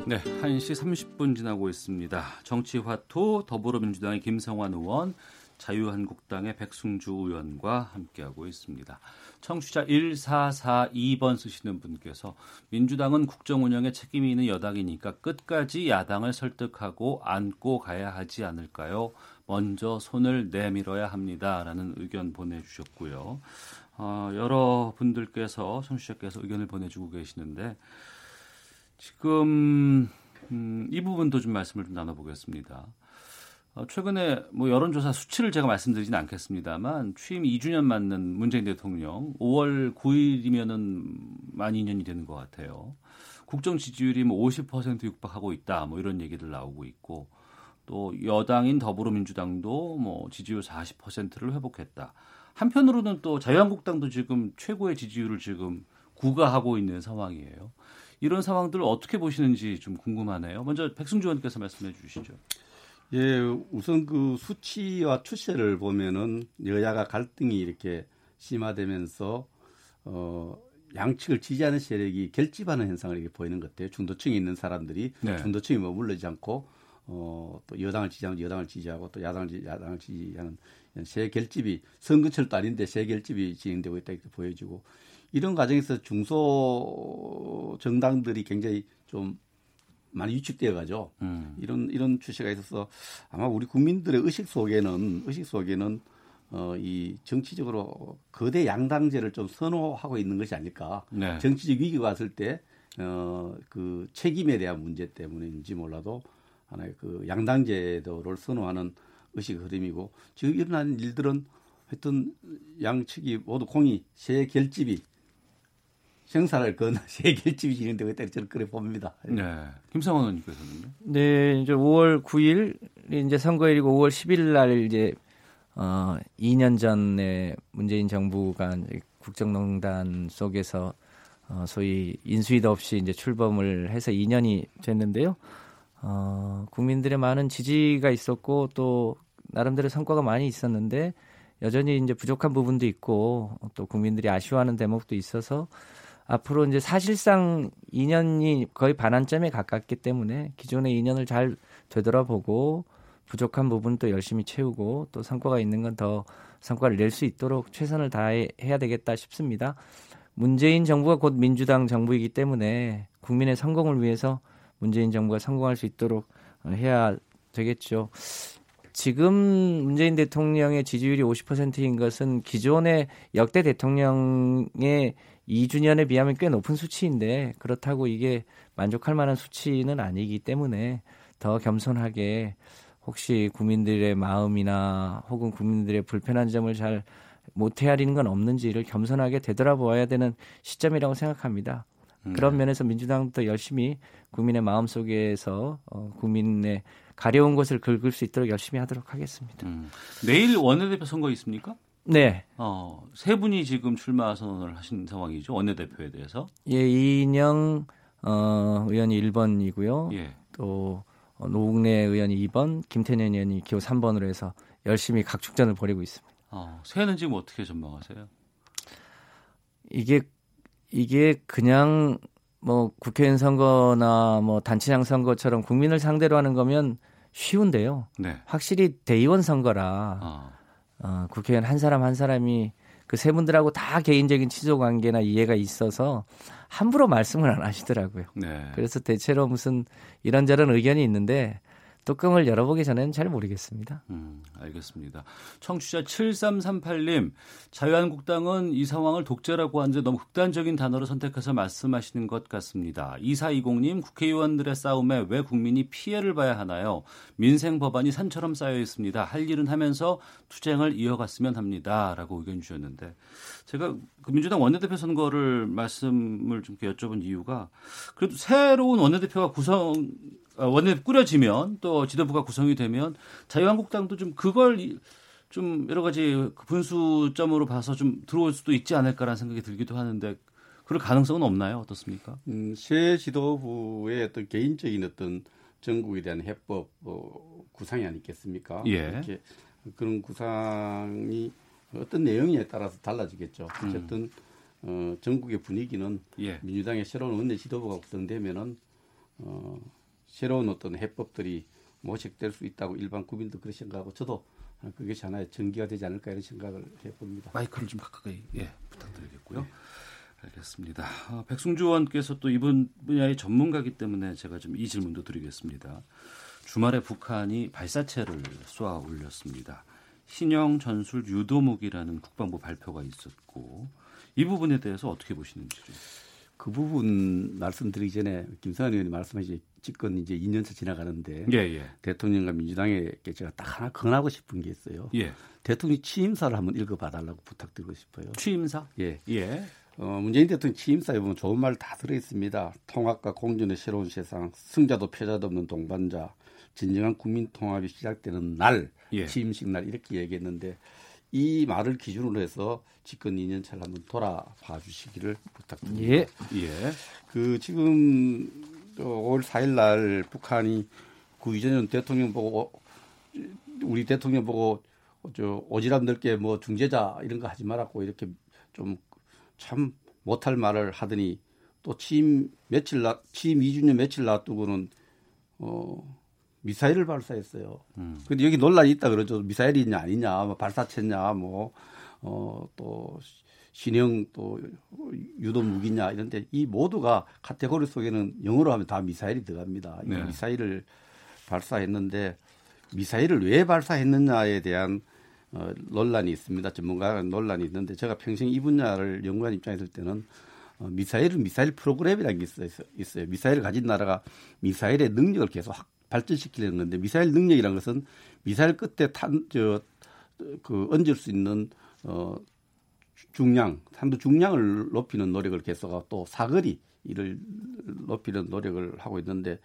네, 1시 30분 지나고 있습니다. 정치화투 더불어민주당의 김성환 의원, 자유한국당의 백승주 의원과 함께하고 있습니다. 청취자 1442번 쓰시는 분께서 민주당은 국정 운영에 책임이 있는 여당이니까 끝까지 야당을 설득하고 안고 가야 하지 않을까요? 먼저 손을 내밀어야 합니다라는 의견 보내주셨고요. 어, 여러 분들께서 청취자께서 의견을 보내주고 계시는데 지금 음, 이 부분도 좀 말씀을 좀 나눠보겠습니다. 어, 최근에 뭐 여론조사 수치를 제가 말씀드리진 않겠습니다만 취임 2주년 맞는 문재인 대통령 5월 9일이면은 만 2년이 되는 것 같아요. 국정 지지율이 뭐 50% 육박하고 있다 뭐 이런 얘기들 나오고 있고 또 여당인 더불어민주당도 뭐 지지율 40%를 회복했다. 한편으로는 또 자유한국당도 지금 최고의 지지율을 지금 구가하고 있는 상황이에요. 이런 상황들을 어떻게 보시는지 좀 궁금하네요. 먼저 백승주 의원께서 말씀해 주시죠. 예, 우선 그 수치와 추세를 보면은 여야가 갈등이 이렇게 심화되면서 어 양측을 지지하는 세력이 결집하는 현상을 이렇게 보이는 것 같아요. 중도층에 있는 사람들이 네. 중도층이 머물러지 않고 어, 또 여당을 지지하면 여당을 지지하고 또 야당을, 지, 야당을 지지하는 세 결집이 선거철도 아닌데 세 결집이 진행되고 있다 이렇게 보여지고 이런 과정에서 중소 정당들이 굉장히 좀 많이 위축되어 가죠. 음. 이런 이런 추세가 있어서 아마 우리 국민들의 의식 속에는 의식 속에는 어, 이 정치적으로 거대 양당제를 좀 선호하고 있는 것이 아닐까. 네. 정치적 위기가 왔을 때, 어, 그 책임에 대한 문제 때문인지 몰라도 하나의 그 양당제도를 선호하는 의식 흐름이고 지금 일어난 일들은 하여튼 양측이 모두 공이 세 결집이 생사를 건세 결집이 진행되고 있다 저는 그래 봅니다. 네. 김상원 의원님께서는요? 네, 이제 5월 9일 이제 선거일이고 5월 10일 날 이제 어 2년 전에 문재인 정부가 국정농단 속에서 어 소위 인수위도 없이 이제 출범을 해서 2년이 됐는데요. 어 국민들의 많은 지지가 있었고 또 나름대로 성과가 많이 있었는데 여전히 이제 부족한 부분도 있고 또 국민들이 아쉬워하는 대목도 있어서 앞으로 이제 사실상 2년이 거의 반환점에 가깝기 때문에 기존의 2년을 잘 되돌아보고 부족한 부분도 열심히 채우고 또 성과가 있는 건 더 성과를 낼 수 있도록 최선을 다해야 되겠다 싶습니다. 문재인 정부가 곧 민주당 정부이기 때문에 국민의 성공을 위해서 문재인 정부가 성공할 수 있도록 해야 되겠죠. 지금 문재인 대통령의 지지율이 50%인 것은 기존의 역대 대통령의 2주년에 비하면 꽤 높은 수치인데 그렇다고 이게 만족할 만한 수치는 아니기 때문에 더 겸손하게 혹시 국민들의 마음이나 혹은 국민들의 불편한 점을 잘 못 헤아리는 건 없는지를 겸손하게 되돌아보아야 되는 시점이라고 생각합니다. 음. 그런 면에서 민주당도 열심히 국민의 마음 속에서 어, 국민의 가려운 것을 긁을 수 있도록 열심히 하도록 하겠습니다. 음. 내일 원내대표 선거 있습니까? 네. 어, 세 분이 지금 출마 선언을 하신 상황이죠. 원내대표에 대해서. 예, 이인영 어, 의원이 1번이고요. 예. 또 어, 노웅래 의원이 2번, 김태년 의원이 기호 3번으로 해서 열심히 각축전을 벌이고 있습니다. 어, 새해는 지금 어떻게 전망하세요? 이게 이게 그냥 뭐 국회의원 선거나 뭐 단체장 선거처럼 국민을 상대로 하는 거면 쉬운데요. 네. 확실히 대의원 선거라 어. 어, 국회의원 한 사람 한 사람이 그 세 분들하고 다 개인적인 취조 관계나 이해가 있어서 함부로 말씀을 안 하시더라고요. 네. 그래서 대체로 무슨 이런저런 의견이 있는데 뚜껑을 열어보기 전에는 잘 모르겠습니다. 음, 알겠습니다. 청취자 7338님, 자유한국당은 이 상황을 독재라고 하는데 너무 극단적인 단어로 선택해서 말씀하시는 것 같습니다. 2420님, 국회의원들의 싸움에 왜 국민이 피해를 봐야 하나요? 민생 법안이 산처럼 쌓여 있습니다. 할 일은 하면서 투쟁을 이어갔으면 합니다. 라고 의견 주셨는데, 제가 그 민주당 원내대표 선거를 말씀을 좀 여쭤본 이유가 그래도 새로운 원내대표가 구성 어, 원내 꾸려지면 또 지도부가 구성이 되면 자유한국당도 좀 그걸 좀 여러 가지 그 분수점으로 봐서 좀 들어올 수도 있지 않을까라는 생각이 들기도 하는데 그럴 가능성은 없나요? 어떻습니까? 음, 새 지도부의 어떤 개인적인 어떤 전국에 대한 해법 어, 구상이 아니겠습니까? 예. 이렇게 그런 구상이 어떤 내용에 따라서 달라지겠죠. 음. 어쨌든 음. 어, 전국의 분위기는 예. 민주당의 새로운 원내 지도부가 구성되면은 어, 새로운 어떤 해법들이 모색될 수 있다고 일반 국민도 그렇게 생각하고 저도 그것이 하나의 전기가 되지 않을까 이런 생각을 해봅니다. 마이크를 좀 가까이 예, 부탁드리겠고요. 네. 알겠습니다. 아, 백승주 의원께서 또 이분 분야의 전문가기 때문에 제가 좀 이 질문도 드리겠습니다. 주말에 북한이 발사체를 쏘아 올렸습니다. 신형 전술 유도무기라는 국방부 발표가 있었고 이 부분에 대해서 어떻게 보시는지 좀. 그 부분 말씀드리기 전에 김상현 의원이 말씀하신 집권 이제 2년차 지나가는데 예, 예. 대통령과 민주당에게 제가 딱 하나 권하고 싶은 게 있어요. 예. 대통령 취임사를 한번 읽어봐달라고 부탁드리고 싶어요. 취임사? 예. 예. 어, 문재인 대통령 취임사에 보면 좋은 말 다 들어 있습니다. 통합과 공존의 새로운 세상, 승자도 패자도 없는 동반자, 진정한 국민 통합이 시작되는 날, 예. 취임식 날 이렇게 얘기했는데 이 말을 기준으로 해서 집권 2년 차를 한번 돌아봐 주시기를 부탁드립니다. 예. 예. 그 지금 5월 4일 날 북한이 그 이재명 대통령 보고 우리 대통령 보고 저 오지랖 넓게 뭐 중재자 이런 거 하지 말았고 이렇게 좀 참 못할 말을 하더니 또 취임 며칠 나 취임 2주년 며칠 놔두고는 어 미사일을 발사했어요. 음. 근데 여기 논란이 있다 그러죠. 미사일이냐 아니냐, 뭐 발사체냐, 뭐 어또 신형 또 유도 무기냐 이런데 이 모두가 카테고리 속에는 영어로 하면 다 미사일이 들어갑니다. 네. 미사일을 발사했는데 미사일을 왜 발사했느냐에 대한 어, 논란이 있습니다. 전문가 논란이 있는데 제가 평생 이 분야를 연구한 입장에 있을 때는 어, 미사일은 미사일 프로그램이라는 게 있어요. 있어요. 미사일을 가진 나라가 미사일의 능력을 계속 확 발전시키려는 건데 미사일 능력이라는 것은 미사일 끝에 탄, 저, 그, 얹을 수 있는, 어, 중량, 탄두 중량을 높이는 노력을 계속하고 또 사거리 이를 높이는 노력을 하고 있는데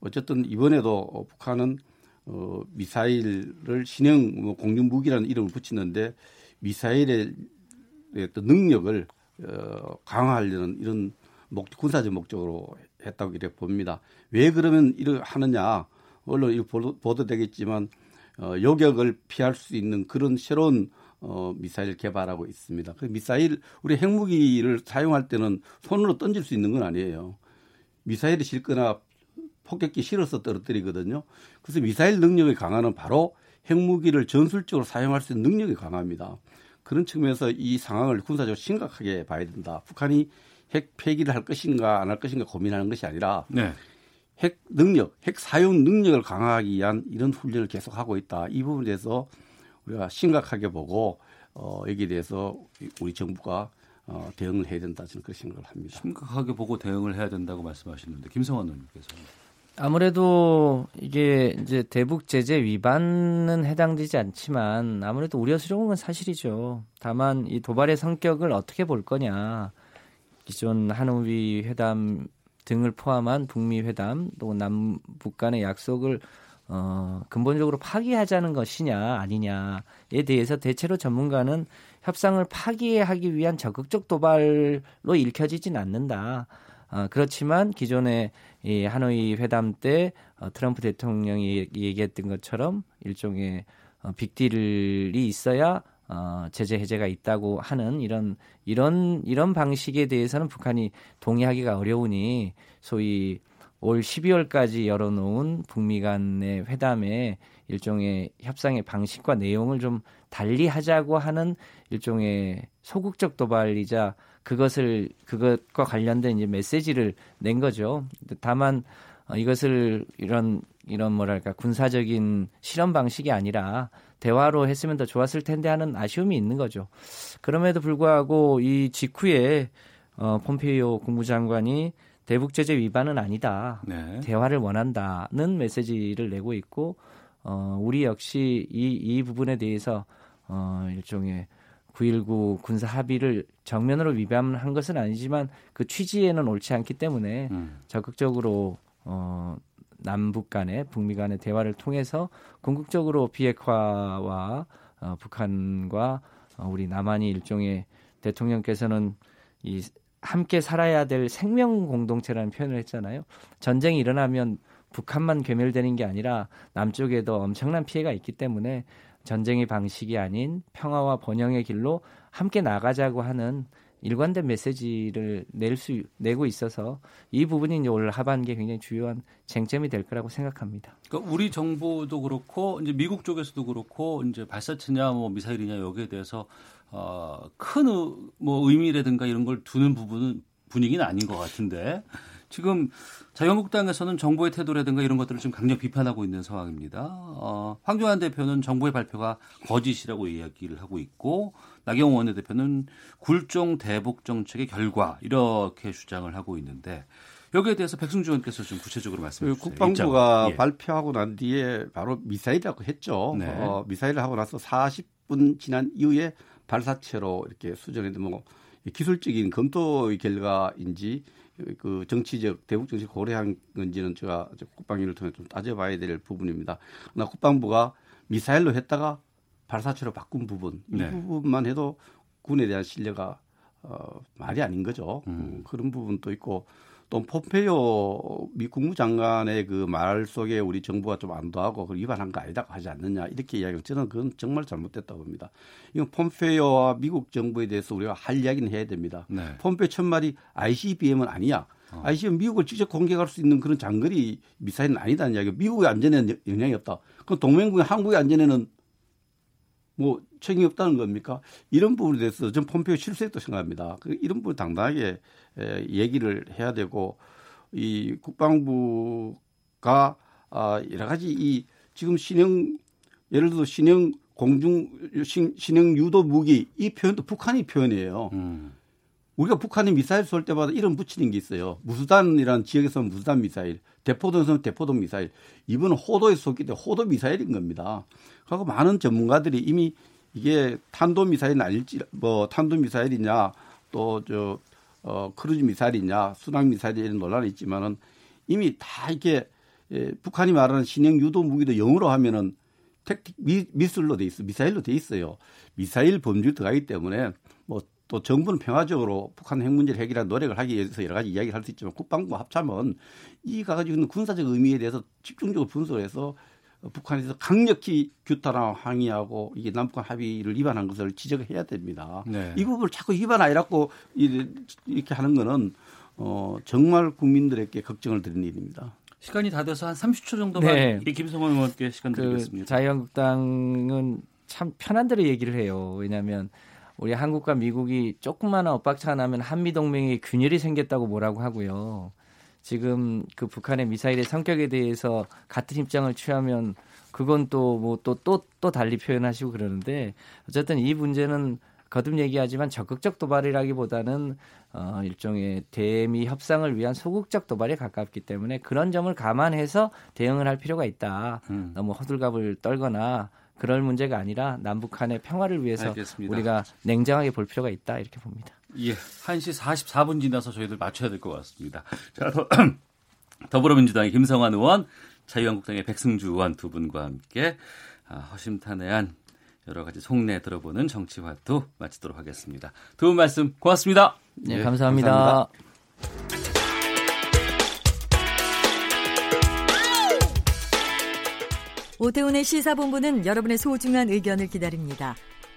어쨌든 이번에도 북한은 어, 미사일을 신형 뭐 공중 무기라는 이름을 붙이는데 미사일의 어떤 능력을 어, 강화하려는 이런 목, 군사적 목적으로 했다고 이렇게 봅니다. 왜 그러면 이렇게 하느냐? 물론 이 보도, 되겠지만 어, 요격을 피할 수 있는 그런 새로운 어, 미사일 개발하고 있습니다. 그 미사일 우리 핵무기를 사용할 때는 손으로 던질 수 있는 건 아니에요. 미사일이 실거나 폭격기 실어서 떨어뜨리거든요. 그래서 미사일 능력이 강화는 바로 핵무기를 전술적으로 사용할 수 있는 능력이 강합니다. 그런 측면에서 이 상황을 군사적으로 심각하게 봐야 된다. 북한이 핵 폐기를 할 것인가 안 할 것인가 고민하는 것이 아니라 네. 핵 능력, 핵 사용 능력을 강화하기 위한 이런 훈련을 계속하고 있다. 이 부분에 대해서 우리가 심각하게 보고 어, 여기에 대해서 우리 정부가 어, 대응을 해야 된다 저는 그렇게 생각을 합니다. 심각하게 보고 대응을 해야 된다고 말씀하시는데 김성환 의원님께서 아무래도 이게 이제 대북 제재 위반은 해당되지 않지만 아무래도 우려스러운 건 사실이죠. 다만 이 도발의 성격을 어떻게 볼 거냐. 기존 한우위 회담 등을 포함한 북미 회담 또 남북 간의 약속을 어, 근본적으로 파기하자는 것이냐 아니냐에 대해서 대체로 전문가는 협상을 파기하기 위한 적극적 도발로 읽혀지진 않는다. 어, 그렇지만 기존의 이 하노이 회담 때 어, 트럼프 대통령이 얘기했던 것처럼 일종의 어, 빅딜이 있어야 어, 제재 해제가 있다고 하는 이런 이런 이런 방식에 대해서는 북한이 동의하기가 어려우니 소위 올 12월까지 열어놓은 북미 간의 회담에 일종의 협상의 방식과 내용을 좀 달리 하자고 하는 일종의 소극적 도발이자 그것을 그것과 관련된 이제 메시지를 낸 거죠. 다만 어, 이것을 이런 이런 뭐랄까 군사적인 실험 방식이 아니라 대화로 했으면 더 좋았을 텐데 하는 아쉬움이 있는 거죠. 그럼에도 불구하고 이 직후에 어, 폼페이오 국무장관이 대북 제재 위반은 아니다. 네. 대화를 원한다는 메시지를 내고 있고 어, 우리 역시 이, 이 부분에 대해서 어, 일종의 9.19 군사 합의를 정면으로 위반한 것은 아니지만 그 취지에는 옳지 않기 때문에 음. 적극적으로 어, 남북 간의 북미 간의 대화를 통해서 궁극적으로 비핵화와 어, 북한과 어, 우리 남한이 일종의 대통령께서는 이 함께 살아야 될 생명 공동체라는 표현을 했잖아요. 전쟁이 일어나면 북한만 괴멸되는 게 아니라 남쪽에도 엄청난 피해가 있기 때문에 전쟁의 방식이 아닌 평화와 번영의 길로 함께 나가자고 하는 일관된 메시지를 낼 수 내고 있어서 이 부분이 이제 올 하반기에 굉장히 주요한 쟁점이 될 거라고 생각합니다. 그러니까 우리 정부도 그렇고 이제 미국 쪽에서도 그렇고 이제 발사체냐 뭐 미사일이냐 여기에 대해서 어, 큰뭐 의미라든가 이런 걸 두는 부분은 분위기는 아닌 것 같은데 지금 자유한국당에서는 정부의 태도라든가 이런 것들을 지금 강력 비판하고 있는 상황입니다. 어, 황교안 대표는 정부의 발표가 거짓이라고 이야기를 하고 있고 나경원 원내대표는 굴종 대북 정책의 결과 이렇게 주장을 하고 있는데 여기에 대해서 백승주 의원께서 좀 구체적으로 말씀해 주세요. 국방부가 예. 발표하고 난 뒤에 바로 미사일이라고 했죠. 네. 어, 미사일을 하고 나서 40분 지난 이후에 발사체로 이렇게 수정했는데 뭐 기술적인 검토의 결과인지 그 정치적 대북 정책 고려한 건지는 제가 국방위를 통해 좀 따져봐야 될 부분입니다. 그러나 국방부가 미사일로 했다가 발사체로 바꾼 부분 이 네. 부분만 해도 군에 대한 신뢰가 어, 말이 아닌 거죠. 음. 그런 부분도 있고 또 폼페이오 미 국무장관의 그 말 속에 우리 정부가 좀 안도하고 그 위반한 거 아니다 하지 않느냐 이렇게 이야기하고 저는 그건 정말 잘못됐다고 봅니다. 이건 폼페이오와 미국 정부에 대해서 우리가 할 이야기는 해야 됩니다. 네. 폼페이오 첫 말이 ICBM은 아니야. 어. ICBM 미국을 직접 공격할 수 있는 그런 장거리 미사일은 아니다는 이야기. 미국의 안전에는 영향이 없다. 그럼 동맹국의 한국의 안전에는 뭐 책임이 없다는 겁니까? 이런 부분에 대해서 전 폼페이오 실수했다고 생각합니다. 그 이런 부분 당당하게 에, 얘기를 해야 되고 이 국방부가 아, 여러 가지 이 지금 신형 예를 들어 신형 공중 신, 신형 유도 무기 이 표현도 북한이 표현이에요. 음. 우리가 북한이 미사일 쏠 때마다 이름 붙이는 게 있어요. 무수단이라는 지역에서는 무수단 미사일, 대포동에서는 대포동 미사일. 이번은 호도에 쏘기 때문에 호도 미사일인 겁니다. 그리고 많은 전문가들이 이미 이게 탄도 미사일은 아닐지 뭐 탄도 미사일이냐 또 저 어, 크루즈 미사일이냐 순항 미사일이 이런 논란이 있지만은 이미 다 이게 예, 북한이 말하는 신형 유도 무기도 영어로 하면은 택틱 미, 미술로 돼 있어 미사일로 돼 있어요. 미사일 범주 들어가기 때문에 뭐 또 정부는 평화적으로 북한 핵 문제를 해결할 노력을 하기 위해서 여러 가지 이야기를 할 수 있지만 국방부 합참은 이 가지고 있는 군사적 의미에 대해서 집중적으로 분석을 해서 북한에서 강력히 규탄하고 항의하고 이게 남북한 합의를 위반한 것을 지적을 해야 됩니다. 네. 이 부분을 자꾸 위반 아니라고 이렇게 하는 거는 어, 정말 국민들에게 걱정을 드리는 일입니다. 시간이 다 돼서 한 30초 정도만 네. 김성원 의원께 시간 그 드리겠습니다. 자유한국당은 참 편한 대로 얘기를 해요. 왜냐하면 우리 한국과 미국이 조금만 엇박자 나면 한미 동맹에 균열이 생겼다고 뭐라고 하고요. 지금 그 북한의 미사일의 성격에 대해서 같은 입장을 취하면 그건 또 뭐 또 또 또 달리 표현하시고 그러는데 어쨌든 이 문제는 거듭 얘기하지만 적극적 도발이라기보다는 어 일종의 대미 협상을 위한 소극적 도발에 가깝기 때문에 그런 점을 감안해서 대응을 할 필요가 있다. 음. 너무 허들갑을 떨거나 그럴 문제가 아니라 남북한의 평화를 위해서 알겠습니다. 우리가 냉정하게 볼 필요가 있다 이렇게 봅니다. 예, 1시 44분 지나서 저희들 맞춰야 될 것 같습니다. 자, 더, (clears throat) 더불어민주당의 김성환 의원, 자유한국당의 백승주 의원 두 분과 함께 아, 허심탄회한 여러 가지 속내 들어보는 정치화투 마치도록 하겠습니다. 두 분 말씀 고맙습니다. 네, 네 감사합니다. 감사합니다. 오태훈의 시사본부는 여러분의 소중한 의견을 기다립니다.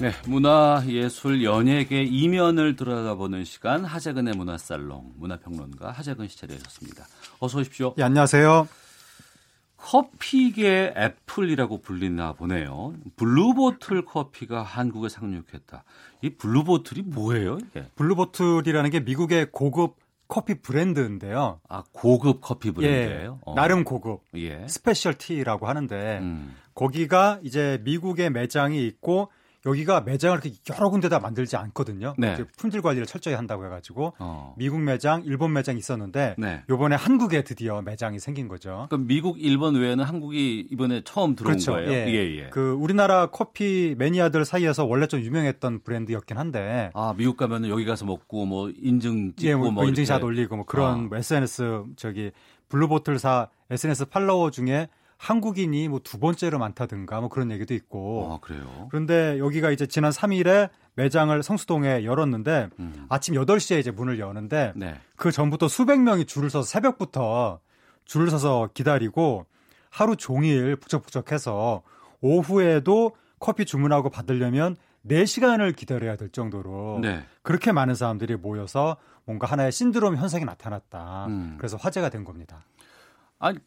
네, 문화, 예술, 연예계 이면을 들어가보는 시간 하재근의 문화살롱 문화평론가 하재근 씨 자리하셨습니다. 어서 오십시오. 예, 안녕하세요. 커피계 애플이라고 불리나 보네요. 블루보틀 커피가 한국에 상륙했다. 이 블루보틀이 뭐예요? 이게? 블루보틀이라는 게 미국의 고급 커피 브랜드인데요. 아 고급 커피 브랜드예요? 예, 어. 나름 고급. 예. 스페셜티라고 하는데 음. 거기가 이제 미국의 매장이 있고 여기가 매장을 이렇게 여러 군데다 만들지 않거든요. 네. 품질 관리를 철저히 한다고 해가지고 어. 미국 매장, 일본 매장 있었는데 네. 이번에 한국에 드디어 매장이 생긴 거죠. 그럼 미국, 일본 외에는 한국이 이번에 처음 들어온 그렇죠. 거예요. 예. 예, 예. 그 우리나라 커피 매니아들 사이에서 원래 좀 유명했던 브랜드였긴 한데. 아 미국 가면은 여기 가서 먹고 뭐 인증 찍고 예, 뭐, 뭐 인증샷 올리고 뭐 그런 아. SNS 저기 블루보틀사 SNS 팔로워 중에 한국인이 뭐 두 번째로 많다든가 뭐 그런 얘기도 있고. 아, 그래요? 그런데 여기가 이제 지난 3일에 매장을 성수동에 열었는데 음. 아침 8시에 이제 문을 여는데 네. 그 전부터 수백 명이 줄을 서서 새벽부터 줄을 서서 기다리고 하루 종일 북적북적해서 오후에도 커피 주문하고 받으려면 4시간을 기다려야 될 정도로 네. 그렇게 많은 사람들이 모여서 뭔가 하나의 신드롬 현상이 나타났다. 음. 그래서 화제가 된 겁니다. 아니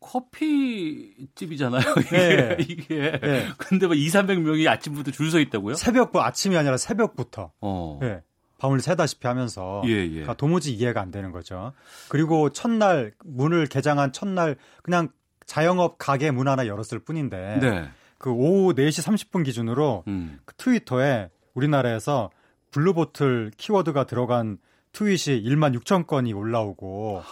커피집이잖아요. (laughs) 이게. 네. 이게. 네. 근데 뭐 2, 300명이 아침부터 줄 서 있다고요? 새벽부 아침이 아니라 새벽부터. 어. 네. 밤을 새다시피 하면서 예, 예. 그러니까 도무지 이해가 안 되는 거죠. 그리고 첫날 문을 개장한 첫날 그냥 자영업 가게 문 하나 열었을 뿐인데 네. 그 오후 4시 30분 기준으로 음. 그 트위터에 우리나라에서 블루보틀 키워드가 들어간 트윗이 1만 6천 건이 올라오고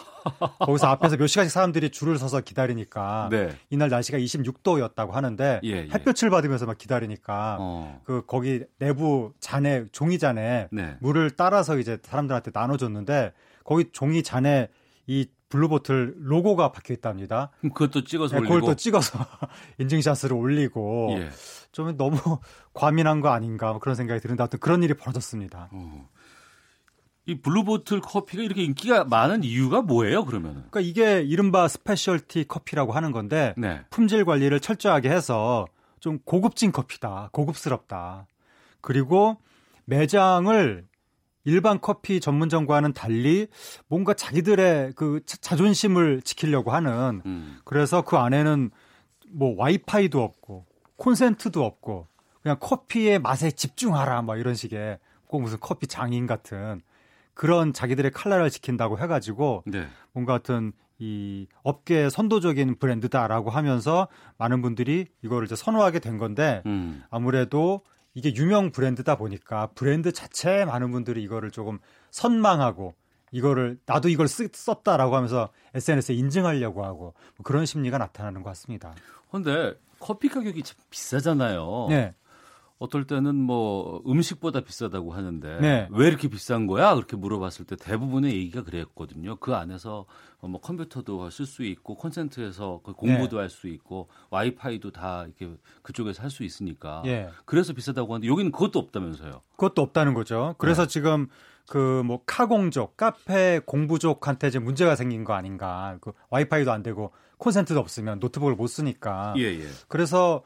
거기서 앞에서 몇 시간씩 사람들이 줄을 서서 기다리니까 네. 이날 날씨가 26도였다고 하는데 예, 예. 햇볕을 받으면서 막 기다리니까 어. 그 거기 내부 잔에 종이 잔에 네. 물을 따라서 이제 사람들한테 나눠줬는데 거기 종이 잔에 이 블루보틀 로고가 박혀 있답니다. 그것도 찍어서 네, 올리고 그걸 또 찍어서 (laughs) 인증샷을 올리고 예. 좀 너무 (laughs) 과민한 거 아닌가 뭐 그런 생각이 드는데 하여튼 그런 일이 벌어졌습니다. 어. 이 블루보틀 커피가 이렇게 인기가 많은 이유가 뭐예요, 그러면? 그러니까 이게 이른바 스페셜티 커피라고 하는 건데 네. 품질 관리를 철저하게 해서 좀 고급진 커피다, 고급스럽다. 그리고 매장을 일반 커피 전문점과는 달리 뭔가 자기들의 그 자존심을 지키려고 하는 음. 그래서 그 안에는 뭐 와이파이도 없고 콘센트도 없고 그냥 커피의 맛에 집중하라 뭐 이런 식의 꼭 무슨 커피 장인 같은 그런 자기들의 칼라를 지킨다고 해가지고 네. 뭔가 같은 이 업계의 선도적인 브랜드다라고 하면서 많은 분들이 이거를 이제 선호하게 된 건데 음. 아무래도 이게 유명 브랜드다 보니까 브랜드 자체에 많은 분들이 이거를 조금 선망하고 이거를 나도 이걸 쓰, 썼다라고 하면서 SNS에 인증하려고 하고 뭐 그런 심리가 나타나는 것 같습니다. 그런데 커피 가격이 참 비싸잖아요. 네. 어떨 때는 뭐 음식보다 비싸다고 하는데 네. 왜 이렇게 비싼 거야? 그렇게 물어봤을 때 대부분의 얘기가 그랬거든요. 그 안에서 뭐 컴퓨터도 쓸 수 있고 콘센트에서 그 공부도 네. 할수 있고 와이파이도 다 이렇게 그쪽에서 할 수 있으니까 네. 그래서 비싸다고 하는데 여기는 그것도 없다면서요. 그것도 없다는 거죠. 그래서 네. 지금 그 뭐 카공족, 카페 공부족한테 이제 문제가 생긴 거 아닌가. 그 와이파이도 안 되고 콘센트도 없으면 노트북을 못 쓰니까. 예, 예. 그래서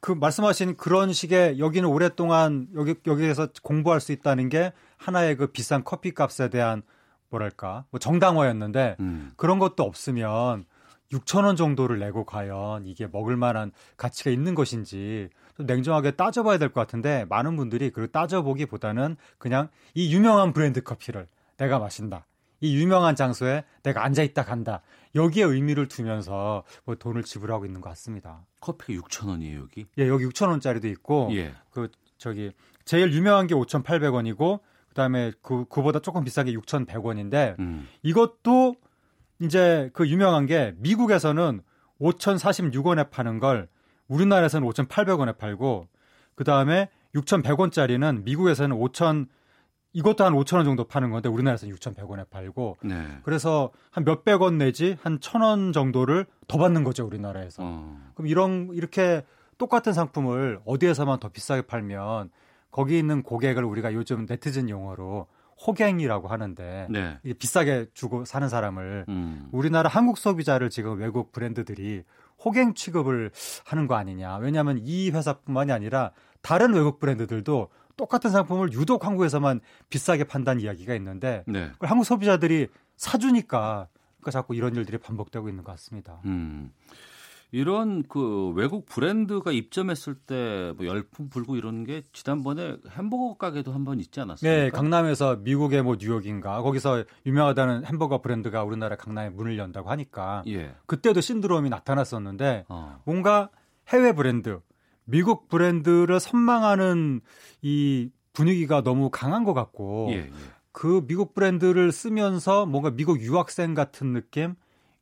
그 말씀하신 그런 식의 여기는 오랫동안 여기 여기에서 공부할 수 있다는 게 하나의 그 비싼 커피 값에 대한 뭐랄까 뭐 정당화였는데 음. 그런 것도 없으면 6천 원 정도를 내고 과연 이게 먹을 만한 가치가 있는 것인지 좀 냉정하게 따져봐야 될 것 같은데 많은 분들이 그 따져보기보다는 그냥 이 유명한 브랜드 커피를 내가 마신다. 이 유명한 장소에 내가 앉아 있다 간다. 여기에 의미를 두면서 뭐 돈을 지불하고 있는 것 같습니다. 커피가 6천 원이에요 여기? 예, 여기 6천 원짜리도 있고, 예. 그 저기 제일 유명한 게 5,800원이고, 그다음에 그 그보다 조금 비싼 게 6,100원인데, 음. 이것도 이제 그 유명한 게 미국에서는 5,046원에 파는 걸 우리나라에서는 5,800원에 팔고, 그 다음에 6,100원짜리는 미국에서는 5,000 이것도 한 5천 원 정도 파는 건데 우리나라에서는 6,100원에 팔고 네. 그래서 한 몇백 원 내지 한 천 원 정도를 더 받는 거죠 우리나라에서. 어. 그럼 이런 이렇게 똑같은 상품을 어디에서만 더 비싸게 팔면 거기 있는 고객을 우리가 요즘 네티즌 용어로 호갱이라고 하는데 네. 이게 비싸게 주고 사는 사람을 음. 우리나라 한국 소비자를 지금 외국 브랜드들이 호갱 취급을 하는 거 아니냐. 왜냐하면 이 회사뿐만이 아니라 다른 외국 브랜드들도 똑같은 상품을 유독 한국에서만 비싸게 판다는 이야기가 있는데 네. 그걸 한국 소비자들이 사주니까 그러니까 자꾸 이런 일들이 반복되고 있는 것 같습니다. 음. 이런 그 외국 브랜드가 입점했을 때 뭐 열풍 불고 이런 게 지난번에 햄버거 가게도 한 번 있지 않았습니까? 네, 강남에서 미국의 뭐 뉴욕인가 거기서 유명하다는 햄버거 브랜드가 우리나라 강남에 문을 연다고 하니까 예. 그때도 신드롬이 나타났었는데 어. 뭔가 해외 브랜드 미국 브랜드를 선망하는 이 분위기가 너무 강한 것 같고 예, 예. 그 미국 브랜드를 쓰면서 뭔가 미국 유학생 같은 느낌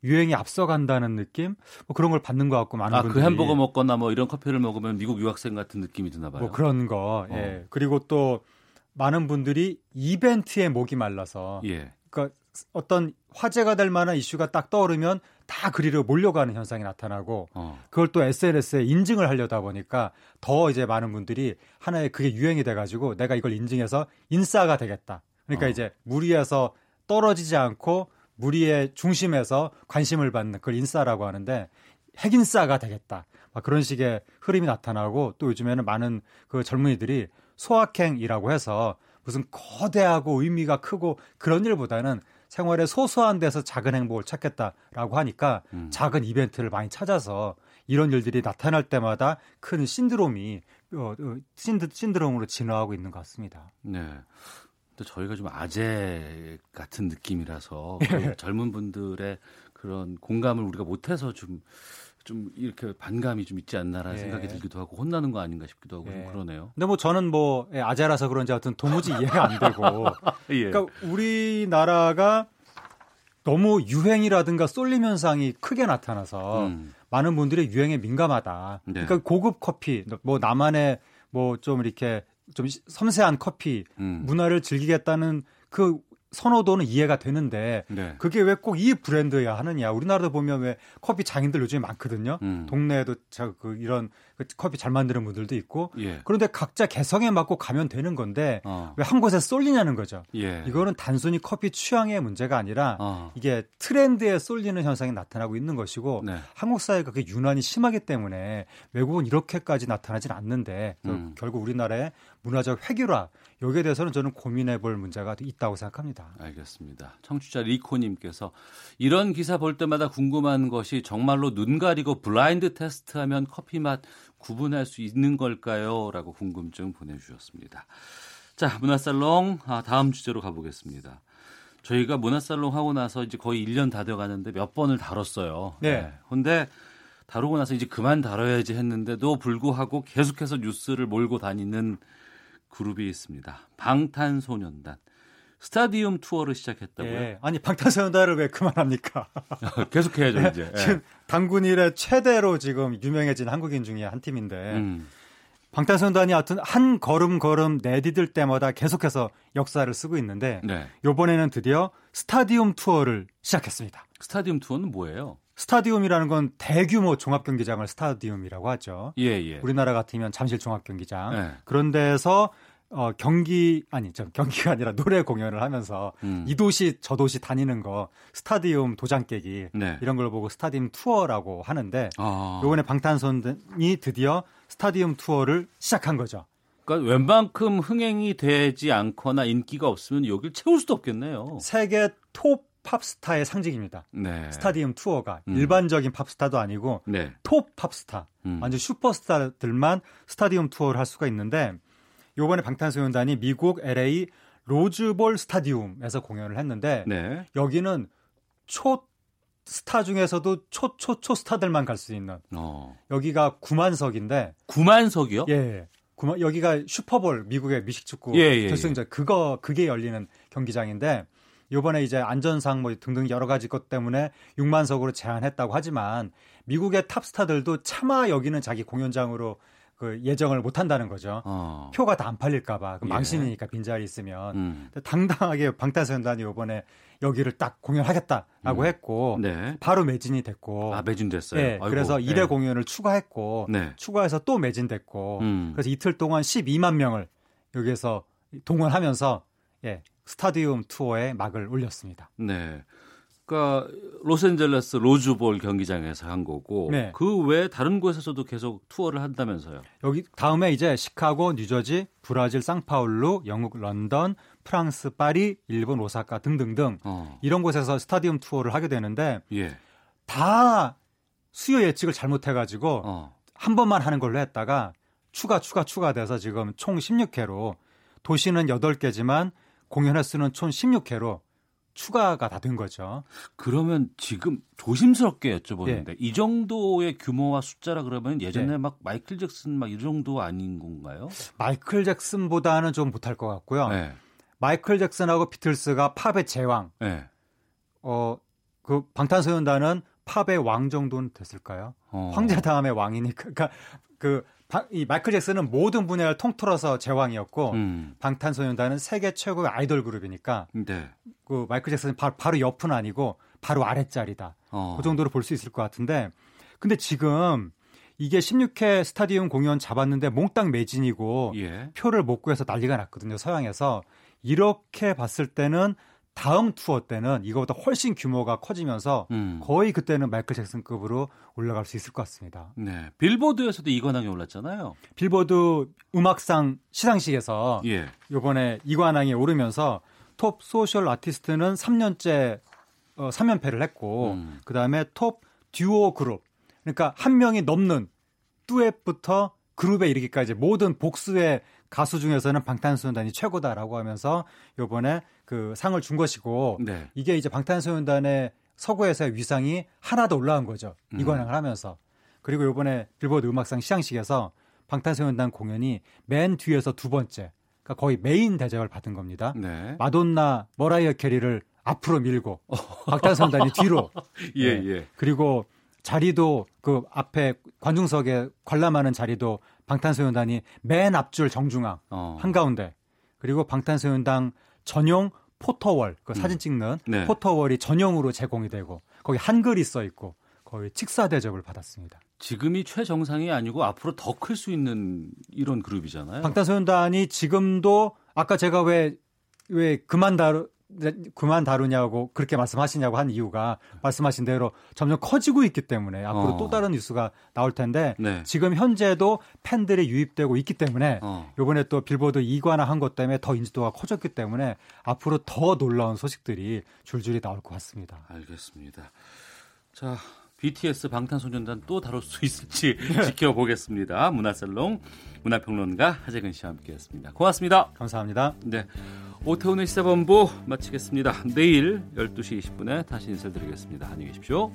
유행이 앞서간다는 느낌 뭐 그런 걸 받는 것 같고 많은 아, 그 분들이 그 햄버거 먹거나 뭐 이런 커피를 먹으면 미국 유학생 같은 느낌이 드나 봐요. 뭐 그런 거. 예. 어. 예. 그리고 또 많은 분들이 이벤트에 목이 말라서 예. 그러니까 어떤 화제가 될 만한 이슈가 딱 떠오르면 다 그리로 몰려가는 현상이 나타나고 어. 그걸 또 SNS에 인증을 하려다 보니까 더 이제 많은 분들이 하나의 그게 유행이 돼가지고 내가 이걸 인증해서 인싸가 되겠다. 그러니까 어. 이제 무리해서 떨어지지 않고 무리의 중심에서 관심을 받는 그걸 인싸라고 하는데 핵인싸가 되겠다. 막 그런 식의 흐름이 나타나고 또 요즘에는 많은 그 젊은이들이 소확행이라고 해서 무슨 거대하고 의미가 크고 그런 일보다는 생활의 소소한 데서 작은 행복을 찾겠다라고 하니까 음. 작은 이벤트를 많이 찾아서 이런 일들이 나타날 때마다 큰 신드롬이 어, 어 신드, 신드롬으로 진화하고 있는 것 같습니다. 네. 또 저희가 좀 아재 같은 느낌이라서 (laughs) 그 젊은 분들의 그런 공감을 우리가 못해서 좀 좀 이렇게 반감이 좀 있지 않나라는 예. 생각이 들기도 하고 혼나는 거 아닌가 싶기도 하고 예. 좀 그러네요. 근데 뭐 저는 뭐 예, 아재라서 그런지 하여튼 도무지 (laughs) 이해가 안 되고. 예. 그러니까 우리나라가 너무 유행이라든가 쏠림 현상이 크게 나타나서 음. 많은 분들이 유행에 민감하다. 네. 그러니까 고급 커피, 뭐 나만의 뭐 좀 이렇게 좀 섬세한 커피 음. 문화를 즐기겠다는 그 선호도는 이해가 되는데 네. 그게 왜 꼭 이 브랜드야 하느냐. 우리나라도 보면 왜 커피 장인들 요즘에 많거든요. 음. 동네에도 그 이런 그 커피 잘 만드는 분들도 있고. 예. 그런데 각자 개성에 맞고 가면 되는 건데 어. 왜한 곳에 쏠리냐는 거죠. 예. 이거는 단순히 커피 취향의 문제가 아니라 어. 이게 트렌드에 쏠리는 현상이 나타나고 있는 것이고 네. 한국 사회가 그게 유난히 심하기 때문에 외국은 이렇게까지 나타나진 않는데 음. 결국 우리나라의 문화적 회귀화 여기에 대해서는 저는 고민해 볼 문제가 있다고 생각합니다. 알겠습니다. 청취자 리코님께서 이런 기사 볼 때마다 궁금한 것이 정말로 눈 가리고 블라인드 테스트하면 커피 맛 구분할 수 있는 걸까요? 라고 궁금증 보내주셨습니다. 자, 문화살롱 아, 다음 주제로 가보겠습니다. 저희가 문화살롱 하고 나서 이제 거의 1년 다 돼가는데 몇 번을 다뤘어요. 네. 네. 근데 다루고 나서 이제 그만 다뤄야지 했는데도 불구하고 계속해서 뉴스를 몰고 다니는 그룹이 있습니다. 방탄소년단. 스타디움 투어를 시작했다고요? 예. 아니 방탄소년단을 왜 그만합니까? (laughs) 계속 해야죠 네. 이제. 예. 지금 단군 이래 최대로 지금 유명해진 한국인 중에 한 팀인데 음. 방탄소년단이 하여튼 한 걸음 걸음 내디딜 때마다 계속해서 역사를 쓰고 있는데 네. 이번에는 드디어 스타디움 투어를 시작했습니다. 스타디움 투어는 뭐예요? 스타디움이라는 건 대규모 종합 경기장을 스타디움이라고 하죠. 예, 예. 우리나라 같으면 잠실 종합 경기장. 네. 그런 데서 어, 경기, 아니, 저 경기가 아니라 노래 공연을 하면서 음. 이 도시, 저 도시 다니는 거, 스타디움 도장 깨기, 네. 이런 걸 보고 스타디움 투어라고 하는데, 아. 요번에 방탄소년단이 드디어 스타디움 투어를 시작한 거죠. 그러니까 웬만큼 흥행이 되지 않거나 인기가 없으면 여길 채울 수도 없겠네요. 세계 톱 팝스타의 상징입니다. 네. 스타디움 투어가 음. 일반적인 팝스타도 아니고 네. 톱 팝스타, 음. 완전 슈퍼스타들만 스타디움 투어를 할 수가 있는데 요번에 방탄소년단이 미국 LA 로즈볼 스타디움에서 공연을 했는데 네. 여기는 초 스타 중에서도 초초초 스타들만 갈 수 있는 어. 여기가 9만석인데 9만석이요? 예. 9만, 여기가 슈퍼볼 미국의 미식축구 예, 예, 결승전 예. 그거 그게 열리는 경기장인데 요번에 이제 안전상 뭐 등등 여러 가지 것 때문에 6만석으로 제한했다고 하지만 미국의 탑스타들도 차마 여기는 자기 공연장으로 그 예정을 못 한다는 거죠. 어. 표가 다 안 팔릴까봐 그 예. 망신이니까 빈자리 있으면 음. 당당하게 방탄소년단이 이번에 여기를 딱 공연하겠다라고 음. 했고 네. 바로 매진이 됐고 아 매진됐어요. 네, 그래서 1회 네. 공연을 추가했고 네. 추가해서 또 매진됐고 음. 그래서 이틀 동안 12만 명을 여기에서 동원하면서 예 스타디움 투어의 막을 올렸습니다. 네. 그러니까 로스앤젤레스 로즈볼 경기장에서 한 거고 네. 그외 다른 곳에서도 계속 투어를 한다면서요. 여기 다음에 이제 시카고, 뉴저지, 브라질 상파울루, 영국 런던, 프랑스 파리, 일본 오사카 등등등 어. 이런 곳에서 스타디움 투어를 하게 되는데 예. 다 수요 예측을 잘못해 가지고 어. 한 번만 하는 걸로 했다가 추가 추가 추가돼서 지금 총 16회로 도시는 8개지만 공연 횟수는 총 16회로 추가가 다 된 거죠. 그러면 지금 조심스럽게 여쭤보는데 네. 이 정도의 규모와 숫자라 그러면 예전에 네. 막 마이클 잭슨 막 이 정도 아닌 건가요? 마이클 잭슨보다는 좀 못할 것 같고요. 네. 마이클 잭슨하고 비틀스가 팝의 제왕. 네. 어, 그 방탄소년단은 팝의 왕 정도는 됐을까요? 어. 황제 다음의 왕이니까. 그러니까 그, 이 마이클 잭슨은 모든 분야를 통틀어서 제왕이었고 음. 방탄소년단은 세계 최고의 아이돌 그룹이니까 네. 그 마이클 잭슨은 바로, 바로 옆은 아니고 바로 아랫자리다. 어. 그 정도로 볼 수 있을 것 같은데 근데 지금 이게 16회 스타디움 공연 잡았는데 몽땅 매진이고 예. 표를 못 구해서 난리가 났거든요. 서양에서 이렇게 봤을 때는 다음 투어 때는 이거보다 훨씬 규모가 커지면서 음. 거의 그때는 마이클 잭슨급으로 올라갈 수 있을 것 같습니다. 네. 빌보드에서도 이관왕에 올랐잖아요. 빌보드 음악상 시상식에서 예. 이번에 이관왕에 오르면서 톱 소셜 아티스트는 3년째 어, 3연패를 했고 음. 그다음에 톱 듀오 그룹 그러니까 한 명이 넘는 듀엣부터 그룹에 이르기까지 모든 복수의 가수 중에서는 방탄소년단이 최고다라고 하면서 요번에 그 상을 준 것이고 네. 이게 이제 방탄소년단의 서구에서의 위상이 하나 더 올라간 거죠. 음. 이관왕을 하면서. 그리고 요번에 빌보드 음악상 시상식에서 방탄소년단 공연이 맨 뒤에서 두 번째 그러니까 거의 메인 대접을 받은 겁니다. 네. 마돈나, 머라이어 캐리를 앞으로 밀고 (laughs) 방탄소년단이 뒤로. (laughs) 예, 네. 예. 그리고 자리도 그 앞에 관중석에 관람하는 자리도 방탄소년단이 맨 앞줄 정중앙 어. 한가운데 그리고 방탄소년단 전용 포토월 그 음. 사진 찍는 네. 포토월이 전용으로 제공이 되고 거기 한글이 써 있고 거의 직사 대접을 받았습니다. 지금이 최정상이 아니고 앞으로 더 클 수 있는 이런 그룹이잖아요. 방탄소년단이 지금도 아까 제가 왜 왜 그만 다루 그만 다루냐고 그렇게 말씀하시냐고 한 이유가 말씀하신 대로 점점 커지고 있기 때문에 앞으로 어. 또 다른 뉴스가 나올 텐데 네. 지금 현재도 팬들이 유입되고 있기 때문에 어. 이번에 또 빌보드 2관화 한 것 때문에 더 인지도가 커졌기 때문에 앞으로 더 놀라운 소식들이 줄줄이 나올 것 같습니다. 알겠습니다. 자, BTS 방탄소년단 또 다룰 수 있을지 (laughs) 지켜보겠습니다. 문화살롱 문화평론가 하재근 씨와 함께했습니다. 고맙습니다. 감사합니다. 네. 오태훈의 시사본부 마치겠습니다. 내일 12시 20분에 다시 인사드리겠습니다. 안녕히 계십시오.